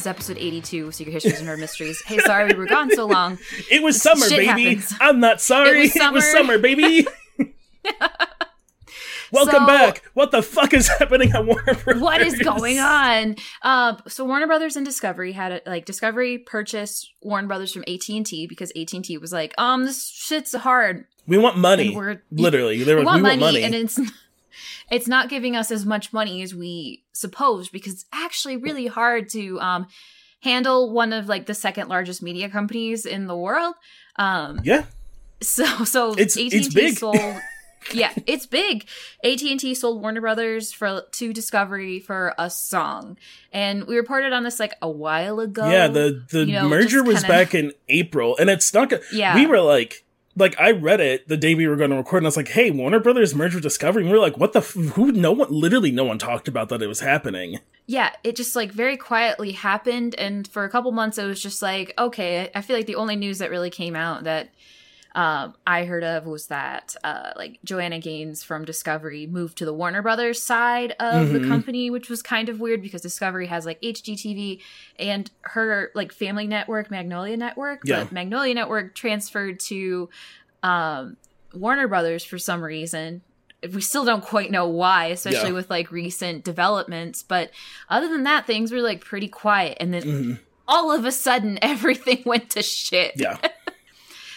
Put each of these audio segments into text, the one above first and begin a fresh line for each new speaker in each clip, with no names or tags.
Is episode 82 Secret Histories and Nerd Mysteries. Hey, sorry we were gone so long.
It was summer,
Shit
baby.
happens.
I'm not sorry.
It was summer.
summer, baby. Welcome
So-
back. What the fuck is happening at Warner Brothers?
What is going on? Uh, so Warner Brothers and Discovery had a, like Discovery purchased Warner Brothers from AT and T because AT and T was like, um, this shit's hard.
We want money.
And we're-
Literally, they were
we want,
we
money,
want money.
and it's it's not giving us as much money as we supposed because it's actually really hard to um handle one of like the second largest media companies in the world. Um,
yeah,
So so
It's-
AT&T
it's big.
sold Yeah, it's big. AT&T sold Warner Brothers for to Discovery for a song. And we reported on this like a while ago.
yeah. The the
you know,
merger was
kinda-
back in April, and it's not. Go-
Yeah.
we were like. Like I read it the day we were going to record, and I was like, "Hey, Warner Brothers merger Discovery." And we were like, "What the? F-? Who? No one. Literally, no one talked about that it was happening."
yeah, it just like very quietly happened and for a couple months it was just like, okay, I feel like the only news that really came out that um, I heard of was that uh, like Joanna Gaines from Discovery moved to the Warner Brothers side of the
Mhm.
company, which was kind of weird because Discovery has like HGTV and her like family network, Magnolia Network,
Yeah.
but Magnolia Network transferred to um, Warner Brothers for some reason. We still don't quite know why, especially
Yeah.
with like recent developments. But other than that, things were like pretty quiet. And then
Mhm.
all of a sudden, everything went to shit.
Yeah,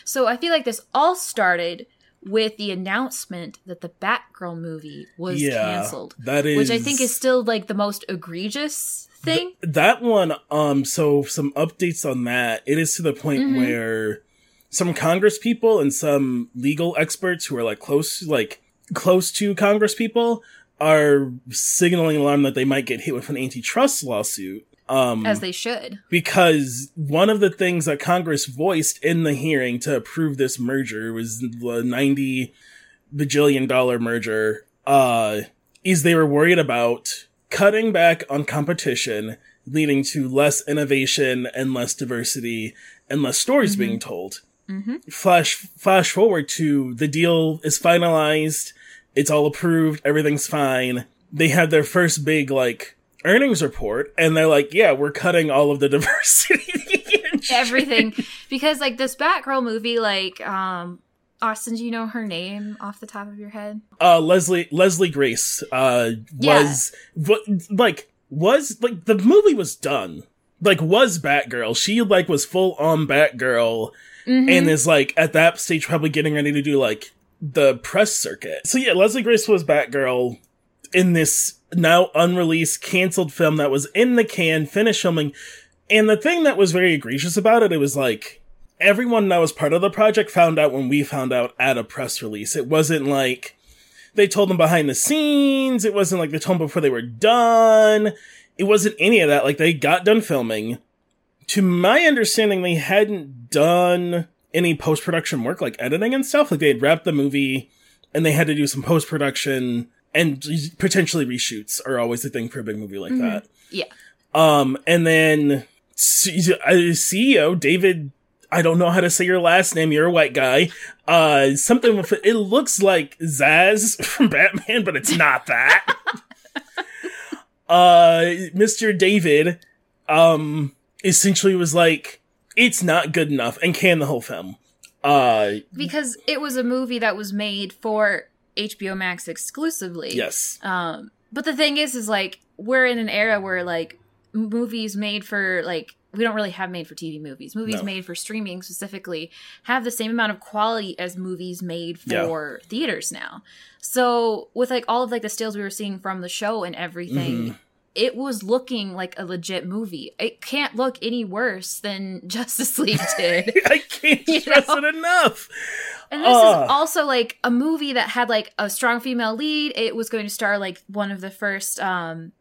So I feel like this all started with the announcement that the Batgirl movie was
yeah.
canceled,
That is,
which I think is still like the most egregious thing.
that one um so some updates on that it is to the point
Mhm.
where some congress people and some legal experts who are like close like close to congress people are signaling alarm that they might get hit with an antitrust lawsuit um
as they should.
because one of the things that congress voiced in the hearing to approve this merger was the 90 bajillion dollar merger uh is they were worried about cutting back on competition leading to less innovation and less diversity and less stories being told.
Hmm
flash flash forward to the deal is finalized. It's all approved. Everything's fine. They had their first big like earnings report and they're like yeah we're cutting all of the diversity.
Everything because like this Batgirl movie, like um, Austin, do you know her name off the top of your head?
uh leslie leslie grace uh
Yeah.
was what like was like the movie was done like was batgirl she like was full on batgirl
Mhm.
and is like at that stage probably getting ready to do like the press circuit. So yeah, Leslie Grace was Batgirl in this now unreleased canceled film that was in the can, finished filming. And the thing that was very egregious about it, it was like everyone that was part of the project found out when we found out at a press release. It wasn't like they told them behind the scenes. It wasn't like they told them before they were done. It wasn't any of that. Like they got done filming to my understanding, they hadn't done any post production work like editing and stuff. Like they had wrapped the movie and they had to do some post production and potentially reshoots are always the thing for a big movie like
Mhm.
that.
Yeah.
Um, and then C- uh, CEO David, I don't know how to say your last name. You're a white guy. Uh, something with it looks like Zsasz from Batman, but it's not that. uh, Mr. David, um, essentially was like, it's not good enough and canned the whole film. Uh,
because it was a movie that was made for HBO Max exclusively.
yes.
Um, but the thing is, is like we're in an era where like movies made for like we don't really have made for TV movies. Movies
No.
made for streaming specifically have the same amount of quality as movies made
Yeah.
for theaters now. So with like all of like the stills we were seeing from the show and everything,
Mhm.
it was looking like a legit movie. It can't look any worse than Justice League did.
I can't stress it enough.
And this
Ugh.
is also like a movie that had like a strong female lead. It was going to star like one of the first um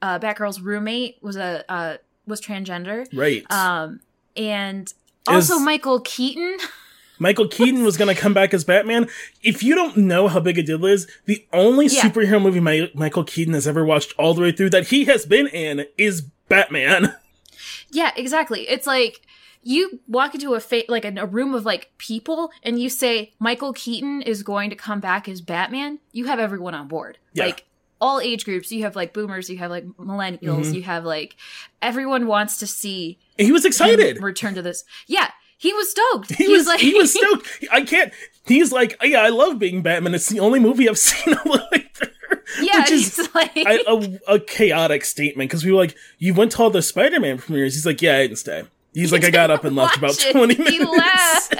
uh Batgirl's roommate was a uh was transgender.
Right.
Um and also
Is-
Michael Keaton.
Michael Keaton was going to come back as Batman. If you don't know how big a deal is, the only
Yeah.
superhero movie my- Michael Keaton has ever watched all the way through that he has been in is Batman.
Yeah, exactly. It's like you walk into a fa- like a, a room of like people and you say Michael Keaton is going to come back as Batman. You have everyone on board.
Yeah.
Like all age groups. You have like boomers. You have like millennials.
Mhm.
You have like everyone wants to see
he was
him
excited.
return to this. Yeah, he was stoked.
He was like he was stoked. I can't. He's like, yeah, I love being Batman. It's the only movie I've seen all the way through.
yeah,
which is
like
I, a, a chaotic statement because we were like, you went to all the Spider-Man premieres. He's like, yeah, I didn't stay. He's like, I got up and left about
it.
twenty
He
minutes.
left.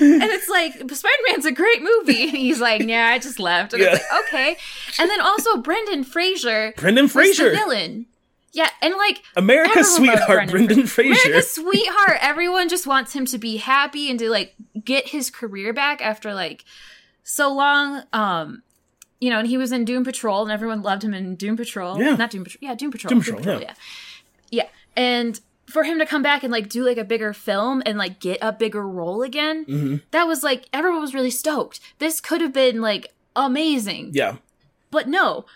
and it's like Spider Man's a great movie. And he's like, yeah, I just left. And
Yeah.
it's like, okay. And then also Brendan Fraser
Brendan Fraser,
villain. Yeah, and like
America's sweetheart,
Brendan
Brendan Fraser.
America's sweetheart. Everyone just wants him to be happy and to like get his career back after like so long. Um, you know, and he was in Doom Patrol, and everyone loved him in Doom Patrol.
Yeah.
not Doom Patrol. Yeah, Doom Patrol.
Doom Patrol,
yeah. yeah, and for him to come back and like do like a bigger film and like get a bigger role again,
hmm
that was like everyone was really stoked. This could have been like amazing.
Yeah,
But no,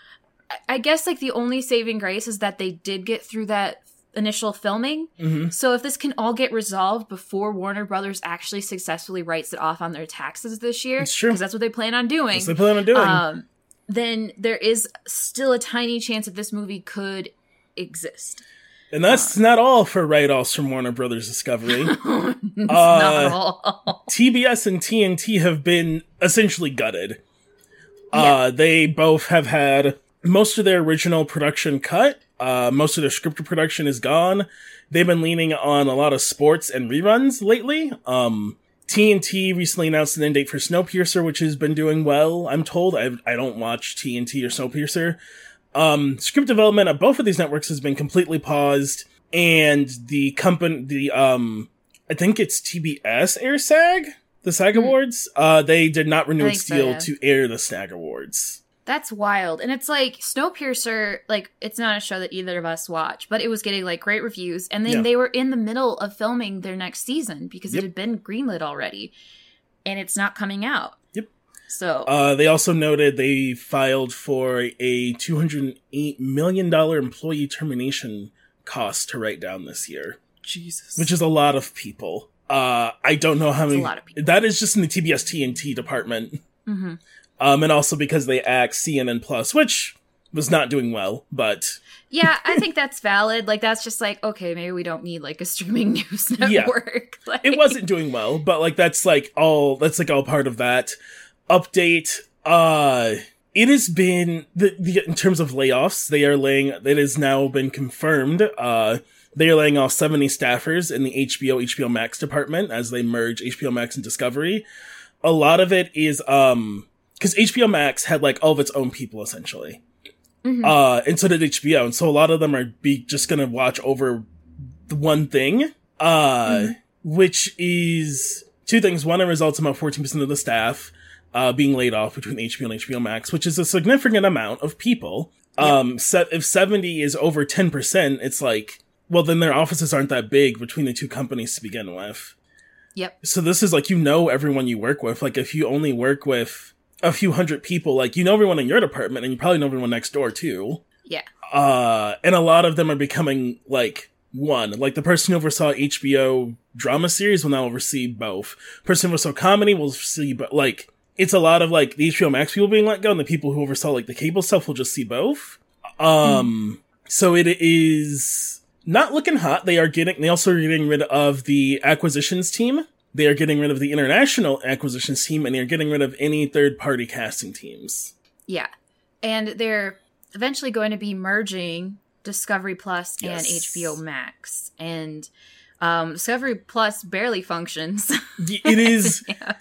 I- guess like the only saving grace is that they did get through that initial filming.
hmm
So if this can all get resolved before Warner Brothers actually successfully writes it off on their taxes this year, because that's what they plan on doing.
that's what they plan on doing.
Um, then there is still a tiny chance that this movie could exist.
And that's not all for write-offs from Warner Brothers Discovery.
it's
Uh,
not all.
TBS and TNT have been essentially gutted. Uh, they both have had most of their original production cut. Uh, most of their scripted production is gone. They've been leaning on a lot of sports and reruns lately. Um, TNT recently announced an end date for Snowpiercer, which has been doing well. I'm told. I I don't watch TNT or Snowpiercer. Um, script development at both of these networks has been completely paused, and the company, the um, I think it's TBS air SAG, the SAG
Hmm.
Awards. Uh, they did not renew its
think so,
deal
yeah.
to air the SAG Awards.
That's wild. And it's like Snowpiercer, like it's not a show that either of us watch, but it was getting like great reviews. And then
Yeah.
they were in the middle of filming their next season because
Yep.
it had been greenlit already. And it's not coming out. So
Uh, they also noted they filed for a two hundred eight million dollar employee termination cost to write down this year.
Jesus.
which is a lot of people. Uh, I don't know how
a
many.
lot of people.
That is just in the TBS TNT department.
hmm
Um, and also because they axe CNN Plus, which was not doing well, but
Yeah, I think that's valid. Like that's just like, okay, maybe we don't need like a streaming news
Yeah.
network. Like,
it wasn't doing well. But like that's like all that's like all part of that update. Uh, it has been the, the in terms of layoffs, they are laying. It has now been confirmed. Uh, they are laying off seventy staffers in the HBO HBO Max department as they merge HBO Max and Discovery. A lot of it is um because HBO Max had like all of its own people essentially.
Mhm.
Uh, and so did HBO. And so a lot of them are be just gonna watch over the one thing. Uh,
Mhm.
which is two things. One, it results in about 14% of the staff, uh, being laid off between HBO and HBO Max, which is a significant amount of people. Um, se- if 70 is over 10%, it's like, well, then their offices aren't that big between the two companies to begin with.
Yep.
So this is like, you know, everyone you work with. Like, if you only work with a few hundred people, like, you know everyone in your department and you probably know everyone next door too.
Yeah.
Uh, and a lot of them are becoming like one. Like the person who oversaw HBO drama series will now oversee both. Person who oversaw comedy will see, but like it's a lot of like the HBO Max people being let go, and the people who oversaw like the cable stuff will just see both. Um, so it is not looking hot. They are getting. They also are getting rid of the acquisitions team. They are getting rid of the international acquisitions team, and they are getting rid of any third party casting teams.
Yeah. And they're eventually going to be merging Discovery Plus and
Yes.
HBO Max. And um, Discovery Plus barely functions.
It is.
yeah.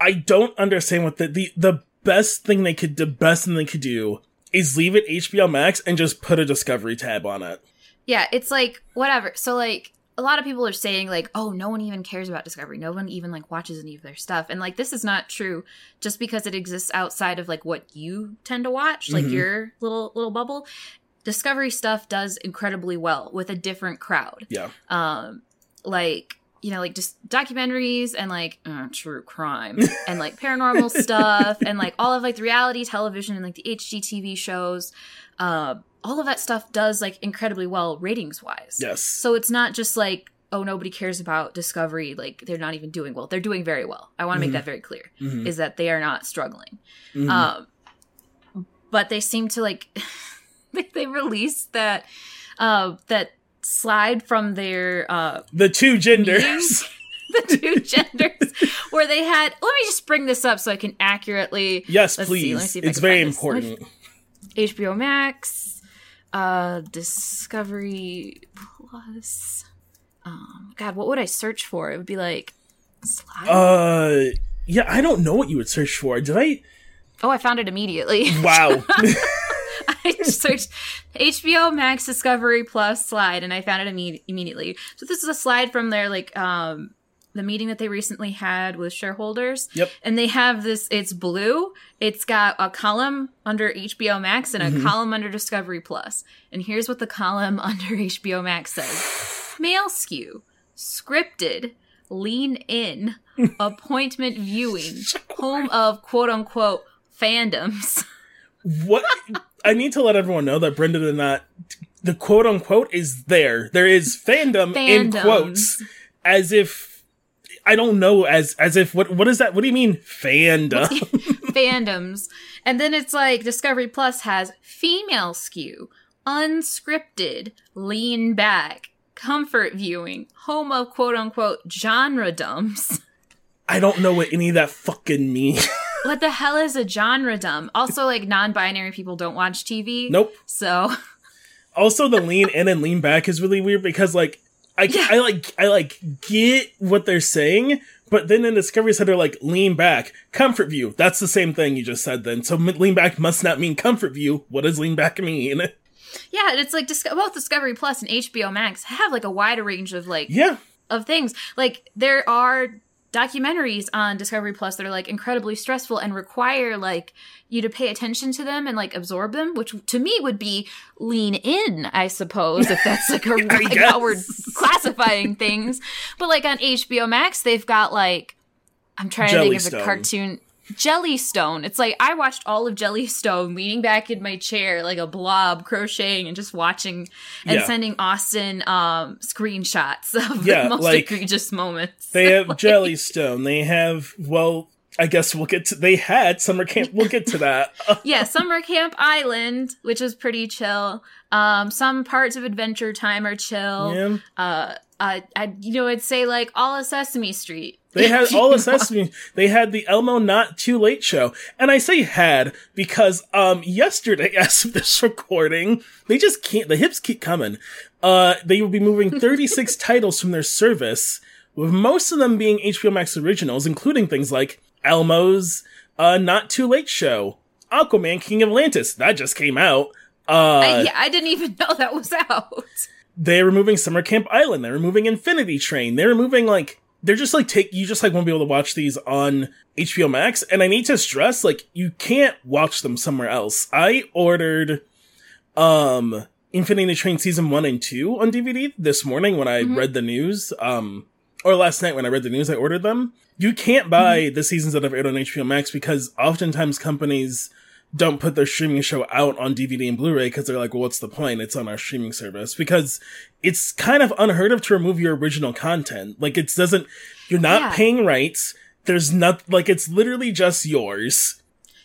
I don't understand what the, the the best thing they could the best thing they could do is leave it HBO Max and just put a Discovery tab on it.
Yeah, it's like whatever. So like a lot of people are saying like, "Oh, no one even cares about Discovery. No one even like watches any of their stuff." And like this is not true just because it exists outside of like what you tend to watch, like
Mhm.
your little little bubble. Discovery stuff does incredibly well with a different crowd.
Yeah.
Um like you know, like just documentaries and like uh, true crime and like paranormal stuff and like all of like the reality television and like the HGTV shows. Uh, all of that stuff does like incredibly well ratings wise.
Yes.
So it's not just like, oh, nobody cares about Discovery. Like they're not even doing well. They're doing very well. I want to
Mhm.
make that very clear
Mhm.
is that they are not struggling.
Mhm.
Um, but they seem to like, they, they released that, uh, that slide from their, uh,
the two genders.
meetings, the two genders, where they had, let me just bring this up so I can accurately
yes,
Let's see,
please.
see I
it's very
find this.
Important.
HBO Max, uh, Discovery Plus. Um, God, what would I search for? It would be like slide.
Uh, yeah, I don't know what you would search for. Did I?
oh, I found it immediately.
Wow.
I just searched HBO Max Discovery Plus slide, and I found it imme- immediately. So this is a slide from their like um the meeting that they recently had with shareholders.
Yep.
And they have this. It's blue. It's got a column under HBO Max and a
Mhm.
column under Discovery Plus. And here's what the column under HBO Max says: Male skew, scripted, lean in, appointment viewing, home of quote unquote fandoms.
what? I need to let everyone know that Brenda did not. The quote unquote is there. There is fandom in quotes, as if I don't know. As as if what what is that? What do you mean fandom?
fandoms. And then it's like Discovery Plus has female skew, unscripted, lean back, comfort viewing, home of quote unquote genre dumps.
I don't know what any of that fucking means.
What the hell is a genre dumb? Also, like non binary people don't watch TV.
nope.
So,
Also, the lean in and lean back is really weird because like I
Yeah.
I like I like get what they're saying, but then in Discovery said they're like lean back, comfort view. That's the same thing you just said. Then so m- lean back must not mean comfort view. What does lean back mean?
yeah, it's like both Discovery Plus and HBO Max have like a wider range of like
Yeah,
of things. Like there are documentaries on Discovery Plus that are like incredibly stressful and require like you to pay attention to them and like absorb them, which to me would be lean in, I suppose, if that's like a like how we're classifying things. But like on HBO Max, they've got like I'm trying to think of a cartoon. Jellystone. It's like I watched all of Jellystone leaning back in my chair like a blob crocheting and just watching and
Yeah.
sending Austin um screenshots of
Yeah,
the most
like,
egregious moments.
they have
Like,
Jellystone. They have well, I guess we'll get to. They had summer camp. We'll get to that.
yeah, Summer Camp Island, which is pretty chill. Um, some parts of Adventure Time are chill.
yeah.
Uh, I, I, you know, I'd say like all of Sesame Street.
They had all of Sesame. They had the Elmo Not Too Late show, and I say had because um yesterday, as of this recording, they just can't. The hips keep coming. Uh, they will be moving 36 titles from their service, with most of them being HBO Max originals, including things like Elmo's uh Not Too Late show, Aquaman King of Atlantis that just came out. Uh,
I, yeah, I didn't even know that was out.
they're removing Summer Camp Island. They're removing Infinity Train. They're removing like they're just like take you just like won't be able to watch these on HBO Max. And I need to stress like you can't watch them somewhere else. I ordered um Infinity Train season one and two on DVD this morning when I
Mhm.
read the news. Um or last night when I read the news, I ordered them. You can't buy mm-hmm. the seasons that have aired on HBO Max because oftentimes companies don't put their streaming show out on DVD and Blu-ray because they're like, well, what's the point? It's on our streaming service because it's kind of unheard of to remove your original content. Like it doesn't, you're not
Yeah.
paying rights. There's not, like it's literally just yours.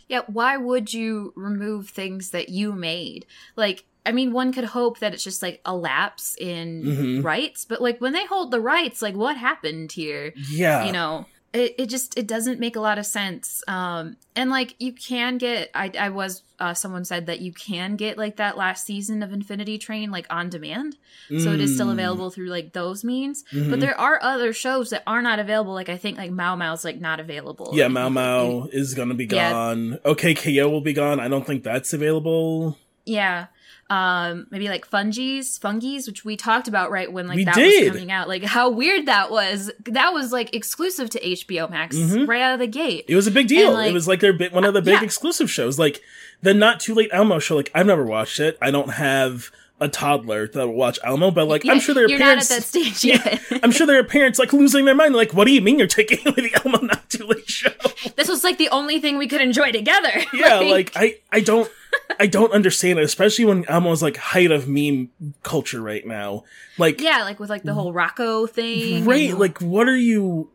Yeah, why would you remove things that you made? Like, I mean, one could hope that it's just like a lapse in
Mhm.
rights, but like when they hold the rights, like what happened here?
Yeah.
you know it, it just it doesn't make a lot of sense um and like you can get i i was uh someone said that you can get like that last season of infinity train like on demand so it is still
Mm.
available through like those means
Mhm.
but there are other shows that are not available like i think like Mao Mao's like not available
Yeah, Mao Mao is gonna be
Yeah.
gone. Okay, KO will be gone. I don't think that's available.
Yeah. Um, maybe like fungies, fungies, which we talked about right when like
We
that
did.
was coming out. Like how weird that was. That was like exclusive to HBO Max
Mhm.
right out of the gate.
It was a big deal.
And, like-
it was like their one of the big
Yeah.
exclusive shows. Like the Not Too Late Elmo show. Like I've never watched it. I don't have a toddler that will watch Elmo, but like I'm
Yeah,
sure there are
you're
parents.
not at that stage
Yeah.
yet.
I'm sure there are parents like losing their mind. Like, what do you mean you're taking away the Elmo Not Too Late show?
this was like the only thing we could enjoy together.
Yeah, like I, I don't, I don't understand it, especially when Elmo's like height of meme culture right now. Like,
yeah, like with like the whole Rocco thing.
right?
and-
Like, what are you,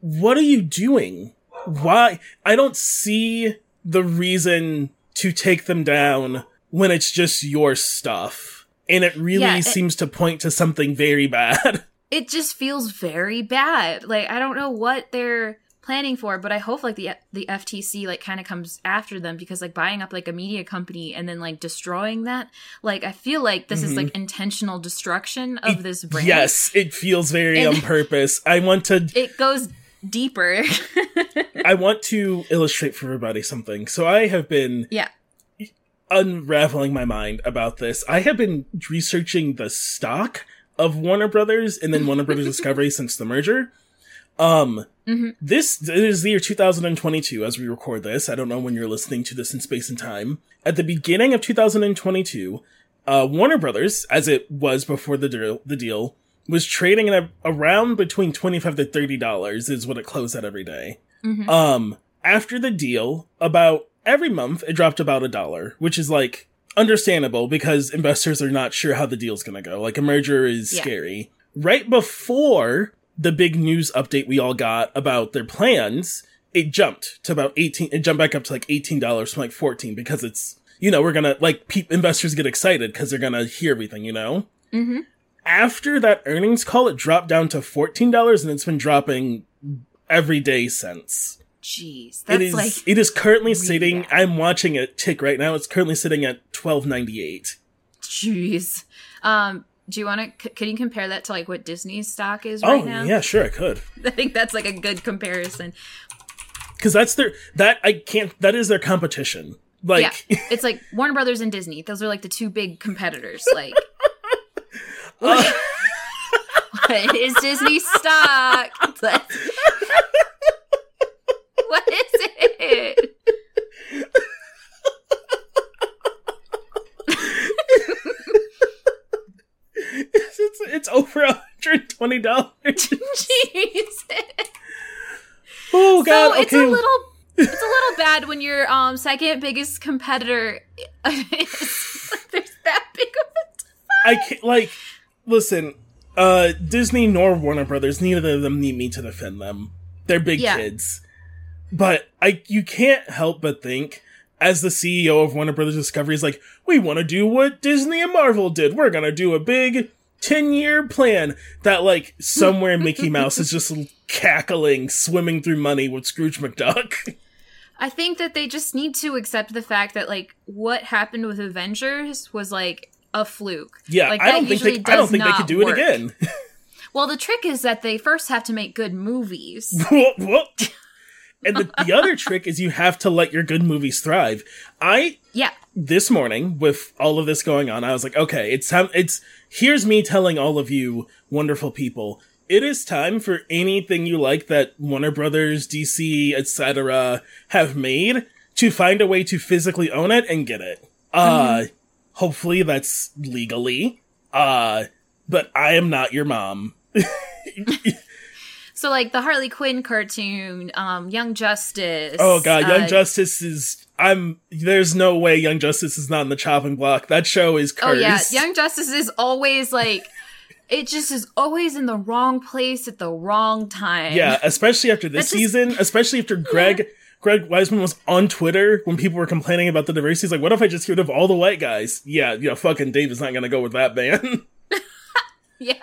what are you doing? Why? I don't see the reason to take them down when it's just your stuff, and it really
Yeah, it-
seems to point to something very bad.
it just feels very bad. Like I don't know what they're planning for, but I hope like the the FTC like kind of comes after them because like buying up like a media company and then like destroying that, like I feel like this is like mm-hmm. intentional destruction of this brand.
Yes, it feels very
And-
on purpose. I want to
It goes deeper.
I want to illustrate for everybody something. So I have been
yeah.
unraveling my mind about this. I have been researching the stock of Warner Brothers and then Warner Brothers Discovery since the merger. Um,
Mhm.
this it is the year 2022 as we record this. I don't know when you're listening to this in space and time. At the beginning of 2022, uh, Warner Brothers, as it was before the deal, the deal was trading at around between 25 to 30 dollars is what it closed at every day.
Mhm.
Um, after the deal, about every month it dropped about a dollar, which is like understandable because investors are not sure how the deal's gonna go. Like a merger is
Yeah.
scary. Right before the big news update we all got about their plans, it jumped to about 18, it jumped back up to like $18 from like 14 because it's, you know, we're gonna, like, pe- investors get excited because they're gonna hear everything, you know?
hmm
After that earnings call, it dropped down to $14 and it's been dropping every day since.
Jeez, that's
It is.
like
it is currently
really
sitting.
bad.
I'm watching it tick right now. It's currently sitting at twelve ninety eight.
jeez. Um, do you want to? C- can you compare that to like what Disney's stock is
Oh
right now?
yeah, sure I could.
I think that's like a good comparison.
Because that's their that I can't. That is their competition. Like
yeah, it's like Warner Brothers and Disney. Those are like the two big competitors. Like,
uh,
what is Disney stock? What is it?
It's, it's it's over hundred twenty dollars.
Jeez.
oh god.
so it's a little it's a little bad when your um second biggest competitor is there's that big of a
I can't like. Listen, uh, Disney nor Warner Brothers. Neither of them need me to defend them. They're big
Yeah.
kids. But I, you can't help but think, as the CEO of Warner Brothers Discovery is like, we want to do what Disney and Marvel did. We're gonna do a big ten-year plan. That like somewhere Mickey Mouse is just cackling, swimming through money with Scrooge McDuck.
I think that they just need to accept the fact that like what happened with Avengers was like a fluke.
yeah,
Like,
I don't think they. I don't think they could do
work.
it again.
Well, the trick is that they first have to make good movies.
Whoop. And the, the other trick is you have to let your good movies thrive. I
Yeah.
this morning with all of this going on, I was like, okay, it's time. It's here's me telling all of you wonderful people. It is time for anything you like that Warner Brothers, DC, etc. have made to find a way to physically own it and get it. Uh, hopefully that's legally. Uh, but I am not your mom.
So like the Harley Quinn cartoon, um, Young Justice.
Oh god, Young
uh,
Justice is I'm there's no way Young Justice is not in the chopping block. That show is cursed.
Oh yeah, Young Justice is always like it just is always in the wrong place at the wrong time.
Yeah, especially after this
just-
season, especially after Greg Greg Weisman was on Twitter when people were complaining about the diversity. He's like, "What if I just get rid of all the white guys?" Yeah, yeah, fucking Dave is not gonna go with that man.
Yeah.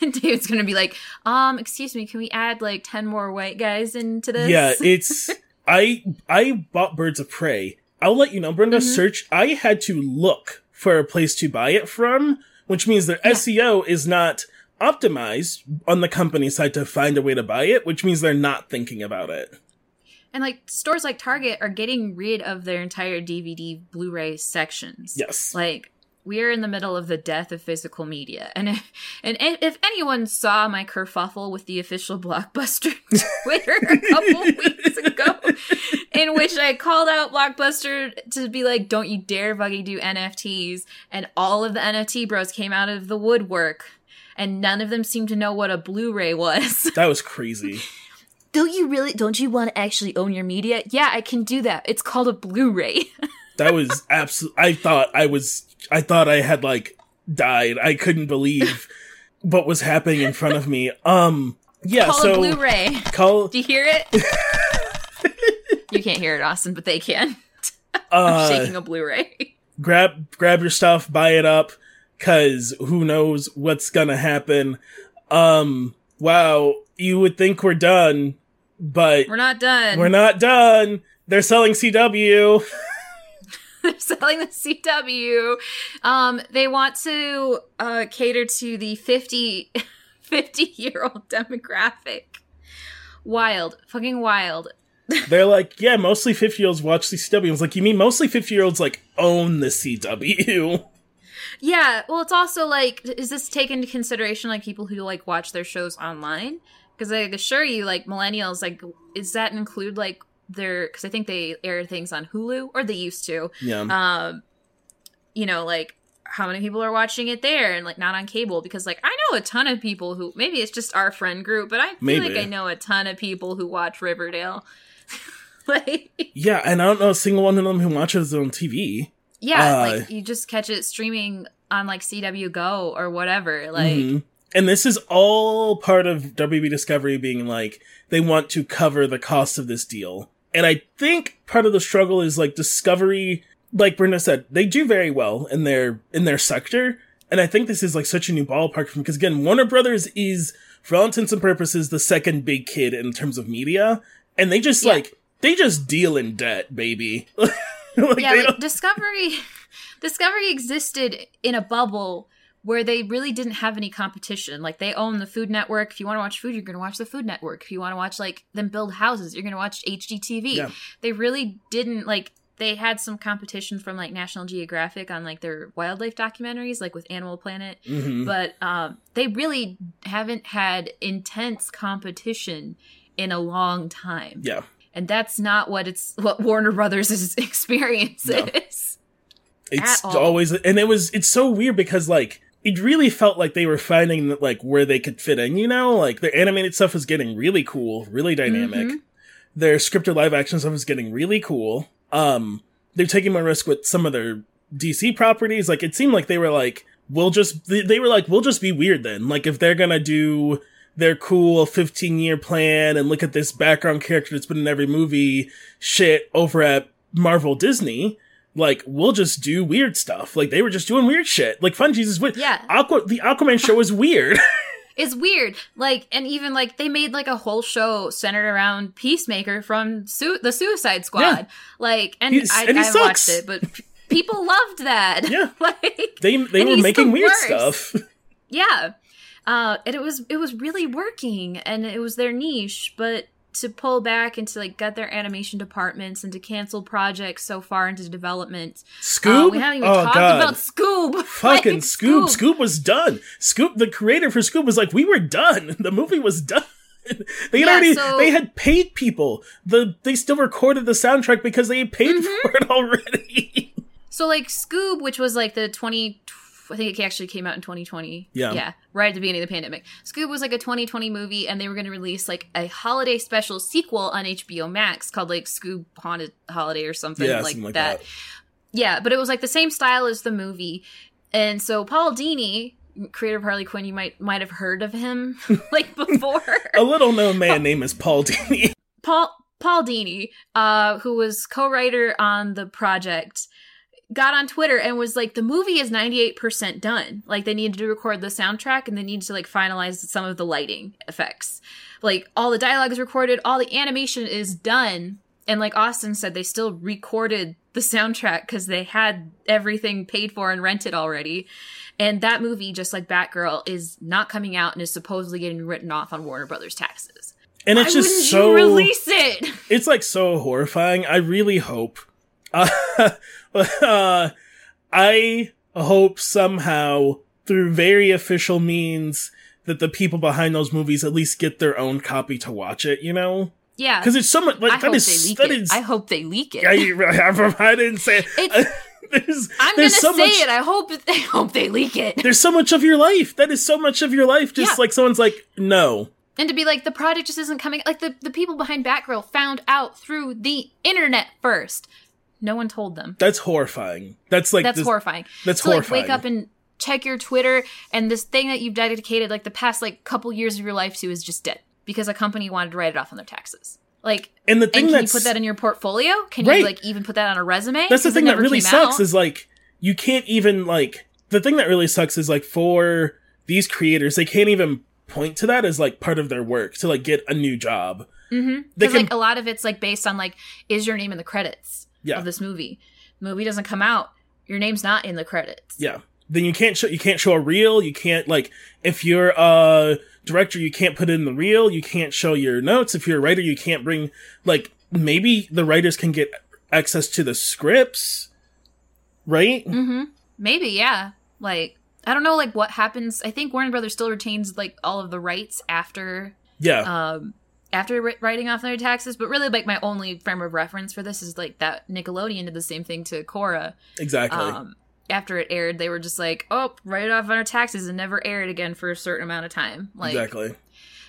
David's gonna be like, um, excuse me, can we add like ten more white guys into this?
Yeah, it's I I bought Birds of Prey. I'll let you know, Brenda.
Mhm.
Search. I had to look for a place to buy it from, which means their
Yeah.
SEO is not optimized on the company side to find a way to buy it, which means they're not thinking about it.
and like stores like Target are getting rid of their entire DVD Blu-ray sections.
Yes.
Like we are in the middle of the death of physical media, and if, and if, anyone saw my kerfuffle with the official Blockbuster Twitter a couple weeks ago, in which I called out Blockbuster to be like, "Don't you dare, Buggy, do NFTs," and all of the NFT bros came out of the woodwork, and none of them seemed to know what a Blu-ray was.
That was crazy.
don't you really? Don't you want to actually own your media? Yeah, I can do that. It's called a Blu-ray.
That was absolute. I thought I was. I thought I had like died. I couldn't believe what was happening in front of me. Um. Yeah.
call
so
a Blu-ray.
call.
Do you hear it? you can't hear it, Austin, but they can.
Uh,
Shaking a Blu-ray.
grab grab your stuff, buy it up, cause who knows what's gonna happen. Um. Wow. You would think we're done, but
We're not done.
we're not done. They're selling CW.
They're selling the CW. Um, they want to uh, cater to the 50, 50 year old demographic. Wild, fucking wild.
They're like, yeah, mostly 50 year olds watch the CW. I was like, you mean mostly 50 year olds like own the CW?
Yeah, well, it's also like, is this take into consideration like people who like watch their shows online? Because I assure you, like millennials, like, is that include like their? Because I think they air things on Hulu, or they used to.
yeah.
um you know like how many people are watching it there and like not on cable because like i know a ton of people who maybe it's just our friend group but i feel
Maybe.
like i know a ton of people who watch riverdale like
yeah, and I don't know a single one of them who watches it on TV.
yeah
Uh,
like you just catch it streaming on like cw go or whatever like
Mhm. And this is all part of WB Discovery being like, they want to cover the cost of this deal. And I think part of the struggle is like Discovery, like Brenda said, they do very well in their, in their sector. And I think this is like such a new ballpark for them because again, Warner Brothers is, for all intents and purposes, the second big kid in terms of media. And they just
Yeah.
like, they just deal in debt, baby. like,
yeah like discovery discovery existed in a bubble where they really didn't have any competition like they own the food network if you want to watch food you're going to watch the food network if you want to watch like them build houses you're going to watch hgtv
Yeah.
they really didn't like they had some competition from like national geographic on like their wildlife documentaries like with animal planet
Mhm.
but um, they really haven't had intense competition in a long time
yeah.
and that's not what it's what Warner Brothers' experience
No.
is.
It's always and it was it's so weird because like it really felt like they were finding that like where they could fit in, you know? Like their animated stuff was getting really cool, really dynamic.
Mhm.
Their scripted live action stuff was getting really cool. Um they're taking more risk with some of their DC properties. Like it seemed like they were like, we'll just they were like, we'll just be weird then. Like if they're gonna do their cool 15 year plan and look at this background character that's been in every movie shit over at Marvel Disney, like we'll just do weird stuff. Like they were just doing weird shit. Like Fun Jesus weird.
Yeah.
Aqua the Aquaman show was weird.
It's weird. Like, and even like they made like a whole show centered around Peacemaker from su- the Suicide Squad.
Yeah.
Like, and
He's-
I,
and
I watched it, but people loved that.
Yeah.
like,
they they were making
the
weird stuff.
yeah. Uh, and it was it was really working, and it was their niche, but to pull back and to like gut their animation departments and to cancel projects so far into development.
Scoob?
Uh, we haven't even
oh
talked
god.
about Scoob.
Fucking
Like,
Scoob. Scoob was done. Scoob the creator for Scoob was like, we were done. The movie was done. they had
Yeah,
already
so-
they had paid people. The they still recorded the soundtrack because they paid
Mm-hmm.
for it already.
So like Scoob, which was like the twenty, I think it actually came out in twenty twenty.
Yeah.
yeah, right at the beginning of the pandemic. Scoob was like a twenty twenty movie, and they were going to release like a holiday special sequel on HBO Max called like Scoob Haunted Holiday or something
yeah,
like,
something like
that.
that.
Yeah, but it was like the same style as the movie, and so Paul Dini, creator of Harley Quinn, you might might have heard of him like before.
A little known man named is Paul Dini.
Paul Paul Dini, uh, who was co-writer on the project, got on Twitter and was like, the movie is 98% done. Like, they needed to record the soundtrack and they needed to like finalize some of the lighting effects. Like, all the dialogue is recorded, all the animation is done. And like Austin said, they still recorded the soundtrack because they had everything paid for and rented already. And that movie, just like Batgirl, is not coming out and is supposedly getting written off on Warner Brothers taxes.
And it's
Why
just so
you release it.
it's like so horrifying. I really hope. Uh, uh, I hope somehow through very official means that the people behind those movies at least get their own copy to watch it. You know,
Yeah,
because it's so much like
I
that
hope
is
they leak
that
it.
is-
I hope they leak it.
I, I, I didn't say. It. There's,
I'm gonna
so
say
much,
it. I hope. I hope they leak it.
There's so much of your life. That is so much of your life. Just
Yeah.
like someone's like, no.
And to be like, the project just isn't coming. Like the the people behind Batgirl found out through the internet first. No one told them.
That's horrifying. That's like
That's
this-
horrifying.
That's
like
horrifying.
wake up and check your Twitter and this thing that you've dedicated like the past like couple years of your life to is just dead because a company wanted to write it off on their taxes. Like,
And the
and
thing
can you put that in your portfolio? Can
Right.
you like even put that on a resume?
that's the thing that really sucks
out.
is like you can't even like the thing that really sucks is like for these creators they can't even point to that as like part of their work to like get a new job.
Mm-hmm. Because
can-
like a lot of it's like based on like is your name in the credits
Yeah.
of this movie? Movie doesn't come out, your name's not in the credits.
Yeah. Then you can't show you can't show a reel. You can't like if you're a director, you can't put it in the reel. You can't show your notes. If you're a writer, you can't bring like maybe the writers can get access to the scripts, right?
Mm-hmm. Maybe, yeah. Like I don't know, like what happens. I think Warner Brothers still retains like all of the rights after
Yeah,
um after writing off their taxes. But really, like my only frame of reference for this is like that Nickelodeon did the same thing to Korra.
exactly.
Um, after it aired, they were just like, "Oh, write it off on our taxes," and never aired again for a certain amount of time. Like
exactly.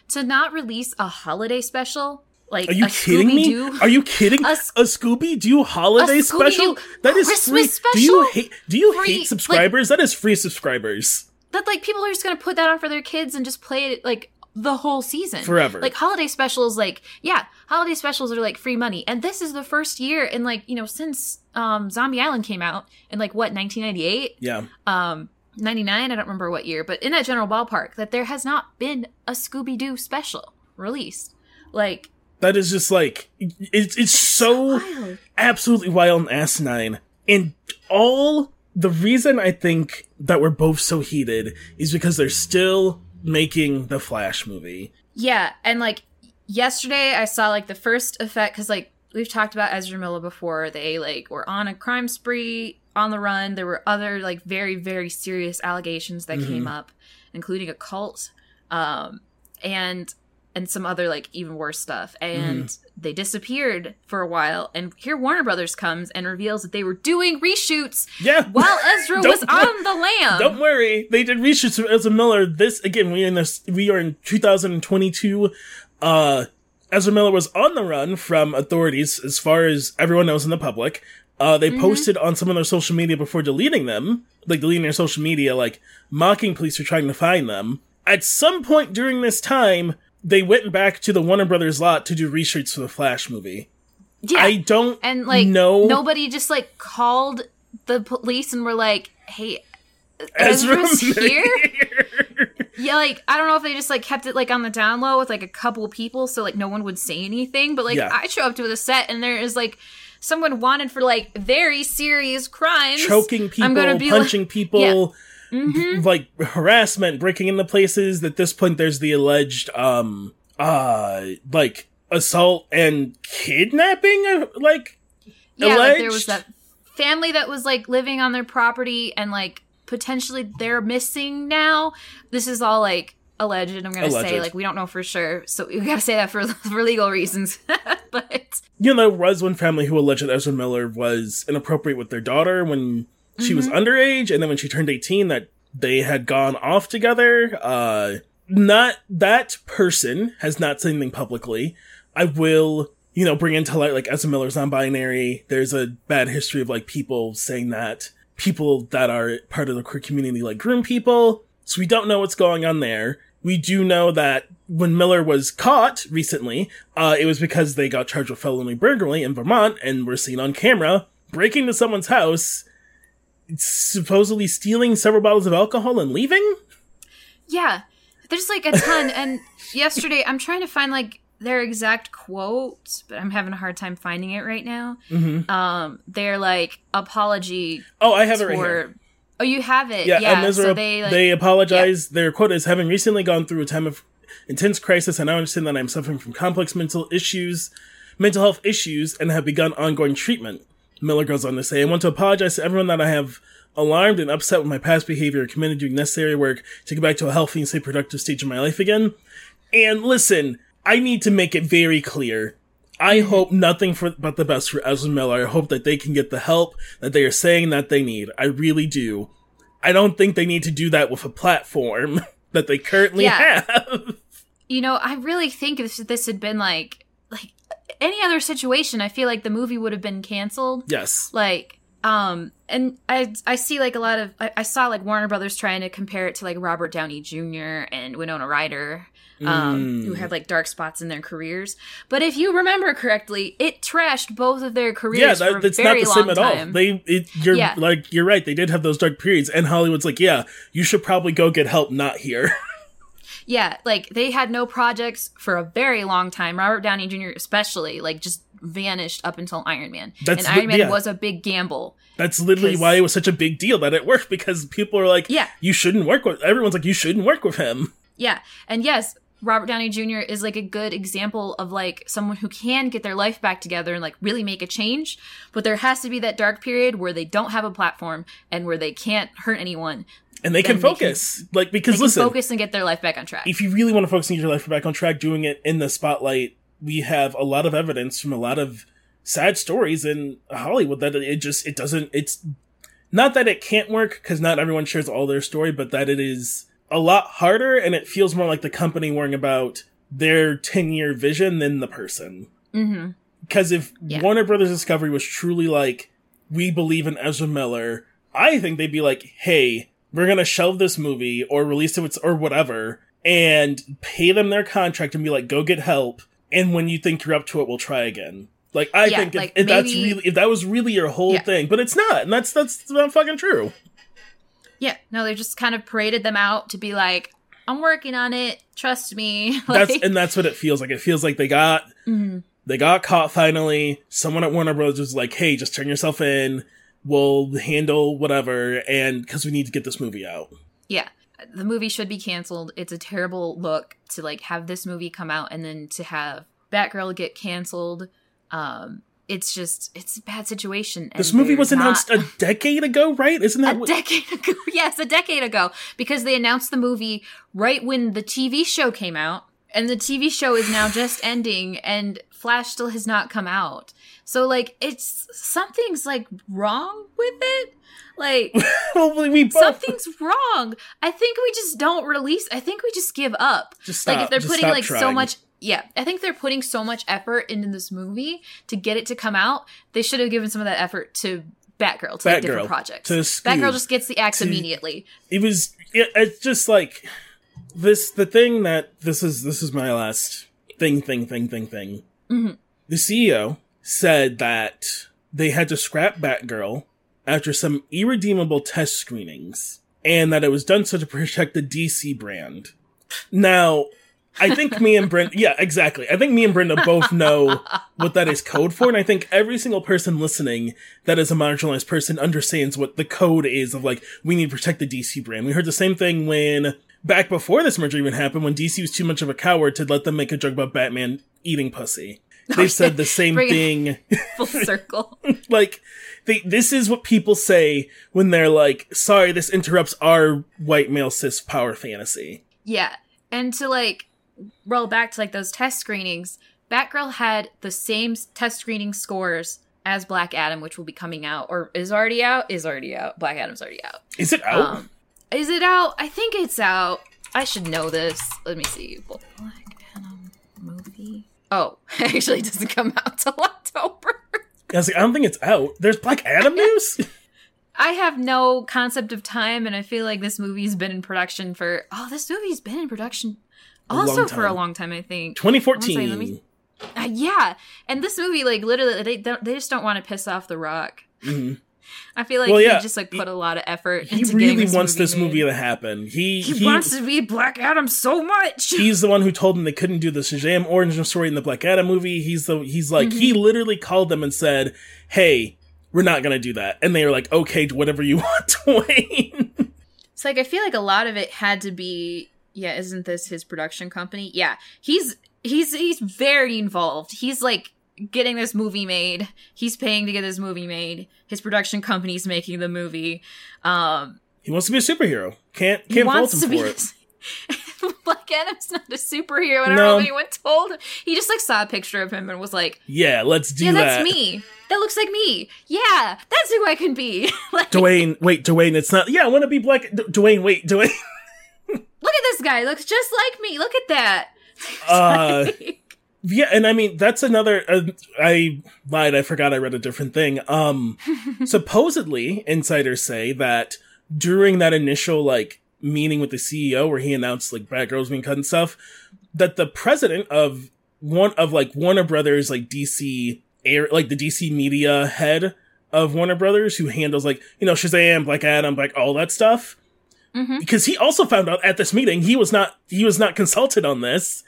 to not release a holiday special. Like
Are you
a
kidding me?
Scooby-Doo-
Are you kidding?
A
A, Scooby Doo holiday special? That is
Christmas
free. Do you hate? Do you
Free,
hate
like-
subscribers? that is free subscribers
that like people are just gonna put that on for their kids and just play it like the whole season
Forever.
Like holiday specials, like yeah, holiday specials are like free money, and this is the first year in like you know since um Zombie Island came out in like what 1998,
yeah.
um 99, I don't remember what year, but in that general ballpark that there has not been a Scooby Doo special released. Like
That is just like it's it's so
wild.
absolutely wild and asinine. And all the reason I think that we're both so heated is because they're still making the Flash movie.
Yeah, and like yesterday I saw like the first effect because like we've talked about Ezra Miller before. They like were on a crime spree on the run. There were other like very very serious allegations that came up, including a cult, um, and and some other like even worse stuff. And they disappeared for a while. And here Warner Brothers comes and reveals that they were doing reshoots
Yeah.
while Ezra was
wor-
on the lam.
Don't worry, they did reshoots of Ezra Miller. This again, we are in this. We are in 2022. Uh, Ezra Miller was on the run from authorities, as far as everyone knows in the public. Uh, they posted on some of their social media before deleting them, like deleting their social media, like mocking police for trying to find them. At some point during this time, they went back to the Warner Brothers lot to do reshoots for the Flash movie.
yeah,
I don't
and like
no
nobody just like called the police and were like, "Hey,
Ezra's
Ezra's here?" yeah, like I don't know if they just like kept it like on the down low with like a couple people, so like no one would say anything. But like
Yeah.
I show up to the set and there is like someone wanted for like very serious crimes,
choking people,
I'm gonna be like-
punching people,
Mhm.
like harassment, breaking into places. At this point, there's the alleged, um, uh, like assault and kidnapping, uh, like
yeah, like there was that family that was like living on their property and like potentially they're missing now. This is all like alleged. I'm gonna say like we don't know for sure, so we gotta say that for for legal reasons. but
you know, there was one family who alleged Ezra Miller was inappropriate with their daughter when she was
Mm-hmm.
underage, and then when she turned 18, that they had gone off together. Uh, not that person has not said anything publicly. I will, you know, bring into light like Ezra Miller's non-binary. There's a bad history of like people saying that people that are part of the queer community like groom people. So we don't know what's going on there. We do know that when Miller was caught recently, uh, it was because they got charged with felony burglary in Vermont and were seen on camera breaking into someone's house supposedly stealing several bottles of alcohol and leaving.
Yeah, there's like a ton. and yesterday, I'm trying to find like their exact quote, but I'm having a hard time finding it right now.
Mm-hmm.
Um, they're like apology.
Oh, I have it right here.
Oh, you have it.
Yeah,
Yeah.
and
so they like,
they apologize. Their quote is having recently gone through a time of intense crisis, I now understand that I'm suffering from complex mental issues, mental health issues, and have begun ongoing treatment. Miller goes on to say, I want to apologize to everyone that I have alarmed and upset with my past behavior and committed doing necessary work to get back to a healthy and safe productive stage of my life again. And listen, I need to make it very clear. I mm-hmm. hope nothing for but the best for Ezra Miller. I hope that they can get the help that they are saying that they need. I really do. I don't think they need to do that with a platform that they currently
Yeah.
have.
you know, I really think if this had been like any other situation, I feel like the movie would have been canceled.
yes.
like um and i i see like a lot of I, I saw like warner brothers trying to compare it to like robert downey jr and winona ryder um who
Mm.
had like dark spots in their careers but if you remember correctly it trashed both of their careers
Yeah, that, that's not the same at all.
time.
They, it, you're
Yeah.
like, you're right. They did have those dark periods, and Hollywood's like, yeah, you should probably go get help, not here.
yeah like they had no projects for a very long time robert downey jr especially like just vanished up until iron man
That's
and iron man
yeah.
was a big gamble
That's literally why it was such a big deal that it worked because people are like,
Yeah.
you shouldn't work with. Everyone's like, you shouldn't work with him.
Yeah. And yes, Robert Downey Jr. is like a good example of like someone who can get their life back together and like really make a change. But there has to be that dark period where they don't have a platform and where they can't hurt anyone.
And they can
Then they can-
focus, like because listen,
focus and get their life back on track.
if you really want to focus and get your life back on track, doing it in the spotlight, we have a lot of evidence from a lot of sad stories in Hollywood that it just it doesn't. It's not that it can't work because not everyone shares all their story, but that it is a lot harder and it feels more like the company worrying about their ten year vision than the person.
Mm-hmm.
Because if
Yeah.
Warner Brothers Discovery was truly like, we believe in Ezra Miller, I think they'd be like, hey, we're gonna shelve this movie or release it or whatever, and pay them their contract and be like, go get help. And when you think you're up to it, we'll try again. Like I
Yeah,
think if,
like,
if that's really if that was really your whole
Yeah.
thing, but it's not, and that's that's not fucking true.
Yeah. No, they just kind of paraded them out to be like, I'm working on it. Trust me.
That's
Like,
and that's what it feels like. It feels like they got
mhm.
they got caught finally. Someone at Warner Bros. was like, "Hey, just turn yourself in. We'll handle whatever." And because we need to get this movie out.
yeah. The movie should be canceled. It's a terrible look to like have this movie come out and then to have Batgirl get canceled. Um, it's just it's a bad situation.
This movie was announced
not-
a decade ago, right? Isn't that
a
what?
decade ago. Yes, a decade ago because they announced the movie right when the TV show came out, and the TV show is now just ending, and Flash still has not come out. So like, it's something's like wrong with it. Like
both
something's wrong. I think we just don't release. I think we just give up.
just stop.
like if they're
just
putting like so much yeah i think they're putting so much effort into this movie to get it to come out they should have given some of that effort to batgirl to like, different projects
to
batgirl just gets the axe
to-
immediately
It was. It, it's just like this. The thing that this is. This is my last thing. Thing. Thing. Thing. Thing.
Mhm.
The CEO said that they had to scrap Batgirl after some irredeemable test screenings, and that it was done so to protect the DC brand. Now, I think me and Brenda, yeah, exactly. I think me and Brenda both know what that is code for, and I think every single person listening that is a marginalized person understands what the code is of like, we need to protect the DC brand. We heard the same thing when, back before this merger even happened, when DC was too much of a coward to let them make a joke about Batman eating pussy. They said the same thing
full circle
like they this is what people say when they're like sorry this interrupts our white male cis power fantasy
yeah and to like roll back to like those test screenings batgirl had the same test screening scores as black adam which will be coming out or is already out is already out black adam's already out
is it out
Um, is it out? I think it's out. I should know this. Let me see. Black Adam movie. Oh, actually, it doesn't come out till October.
I, like, I don't think it's out there's black adam news
I have no concept of time, and I feel like this movie's been in production for. Oh, this movie's been in production also for a long time. I think.
2014
One second, let me- Uh, yeah, and this movie, like literally, they don't, they just don't want to piss off The Rock.
Mhm.
I feel like
Well,
he just like put a lot of effort
he
into
really
this
wants
movie
this
made.
movie to happen. He
He,
he,
wants to be Black Adam so much.
he's the one who told them they couldn't do the Shazam origin story in the Black Adam movie. He's the he's like he
Mm-hmm.
literally called them and said, "Hey, we're not gonna do that," and they were like, "Okay, whatever you want, Dwayne."
It's like I feel like a lot of it had to be yeah, isn't this his production company? Yeah. He's he's he's very involved. He's like getting this movie made. He's paying to get this movie made. His production company's making the movie. Um
he wants to be a superhero. Can't can't fault him
to
for it.
Black Adam's not a superhero. I don't
No.
know if anyone told him. He just like saw a picture of him and was like,
Yeah, let's do
Yeah,
that.
that's me. That looks like me. Yeah, that's who I can be. like,
Dwayne, wait, Dwayne, it's not. Yeah, I want to be black. D- Dwayne, wait, Dwayne.
look at this guy. Looks just like me. Look at that.
Uh, Yeah, and I mean that's another. Uh, I lied. I forgot. I read a different thing. Um, supposedly, insiders say that during that initial like meeting with the CEO, where he announced like Batgirl's being cut and stuff, that the president of one of like Warner Brothers, like DC air, like the DC media head of Warner Brothers, who handles like you know Shazam, Black Adam, like all that stuff.
Mhm.
Because he also found out at this meeting he was not he was not consulted on this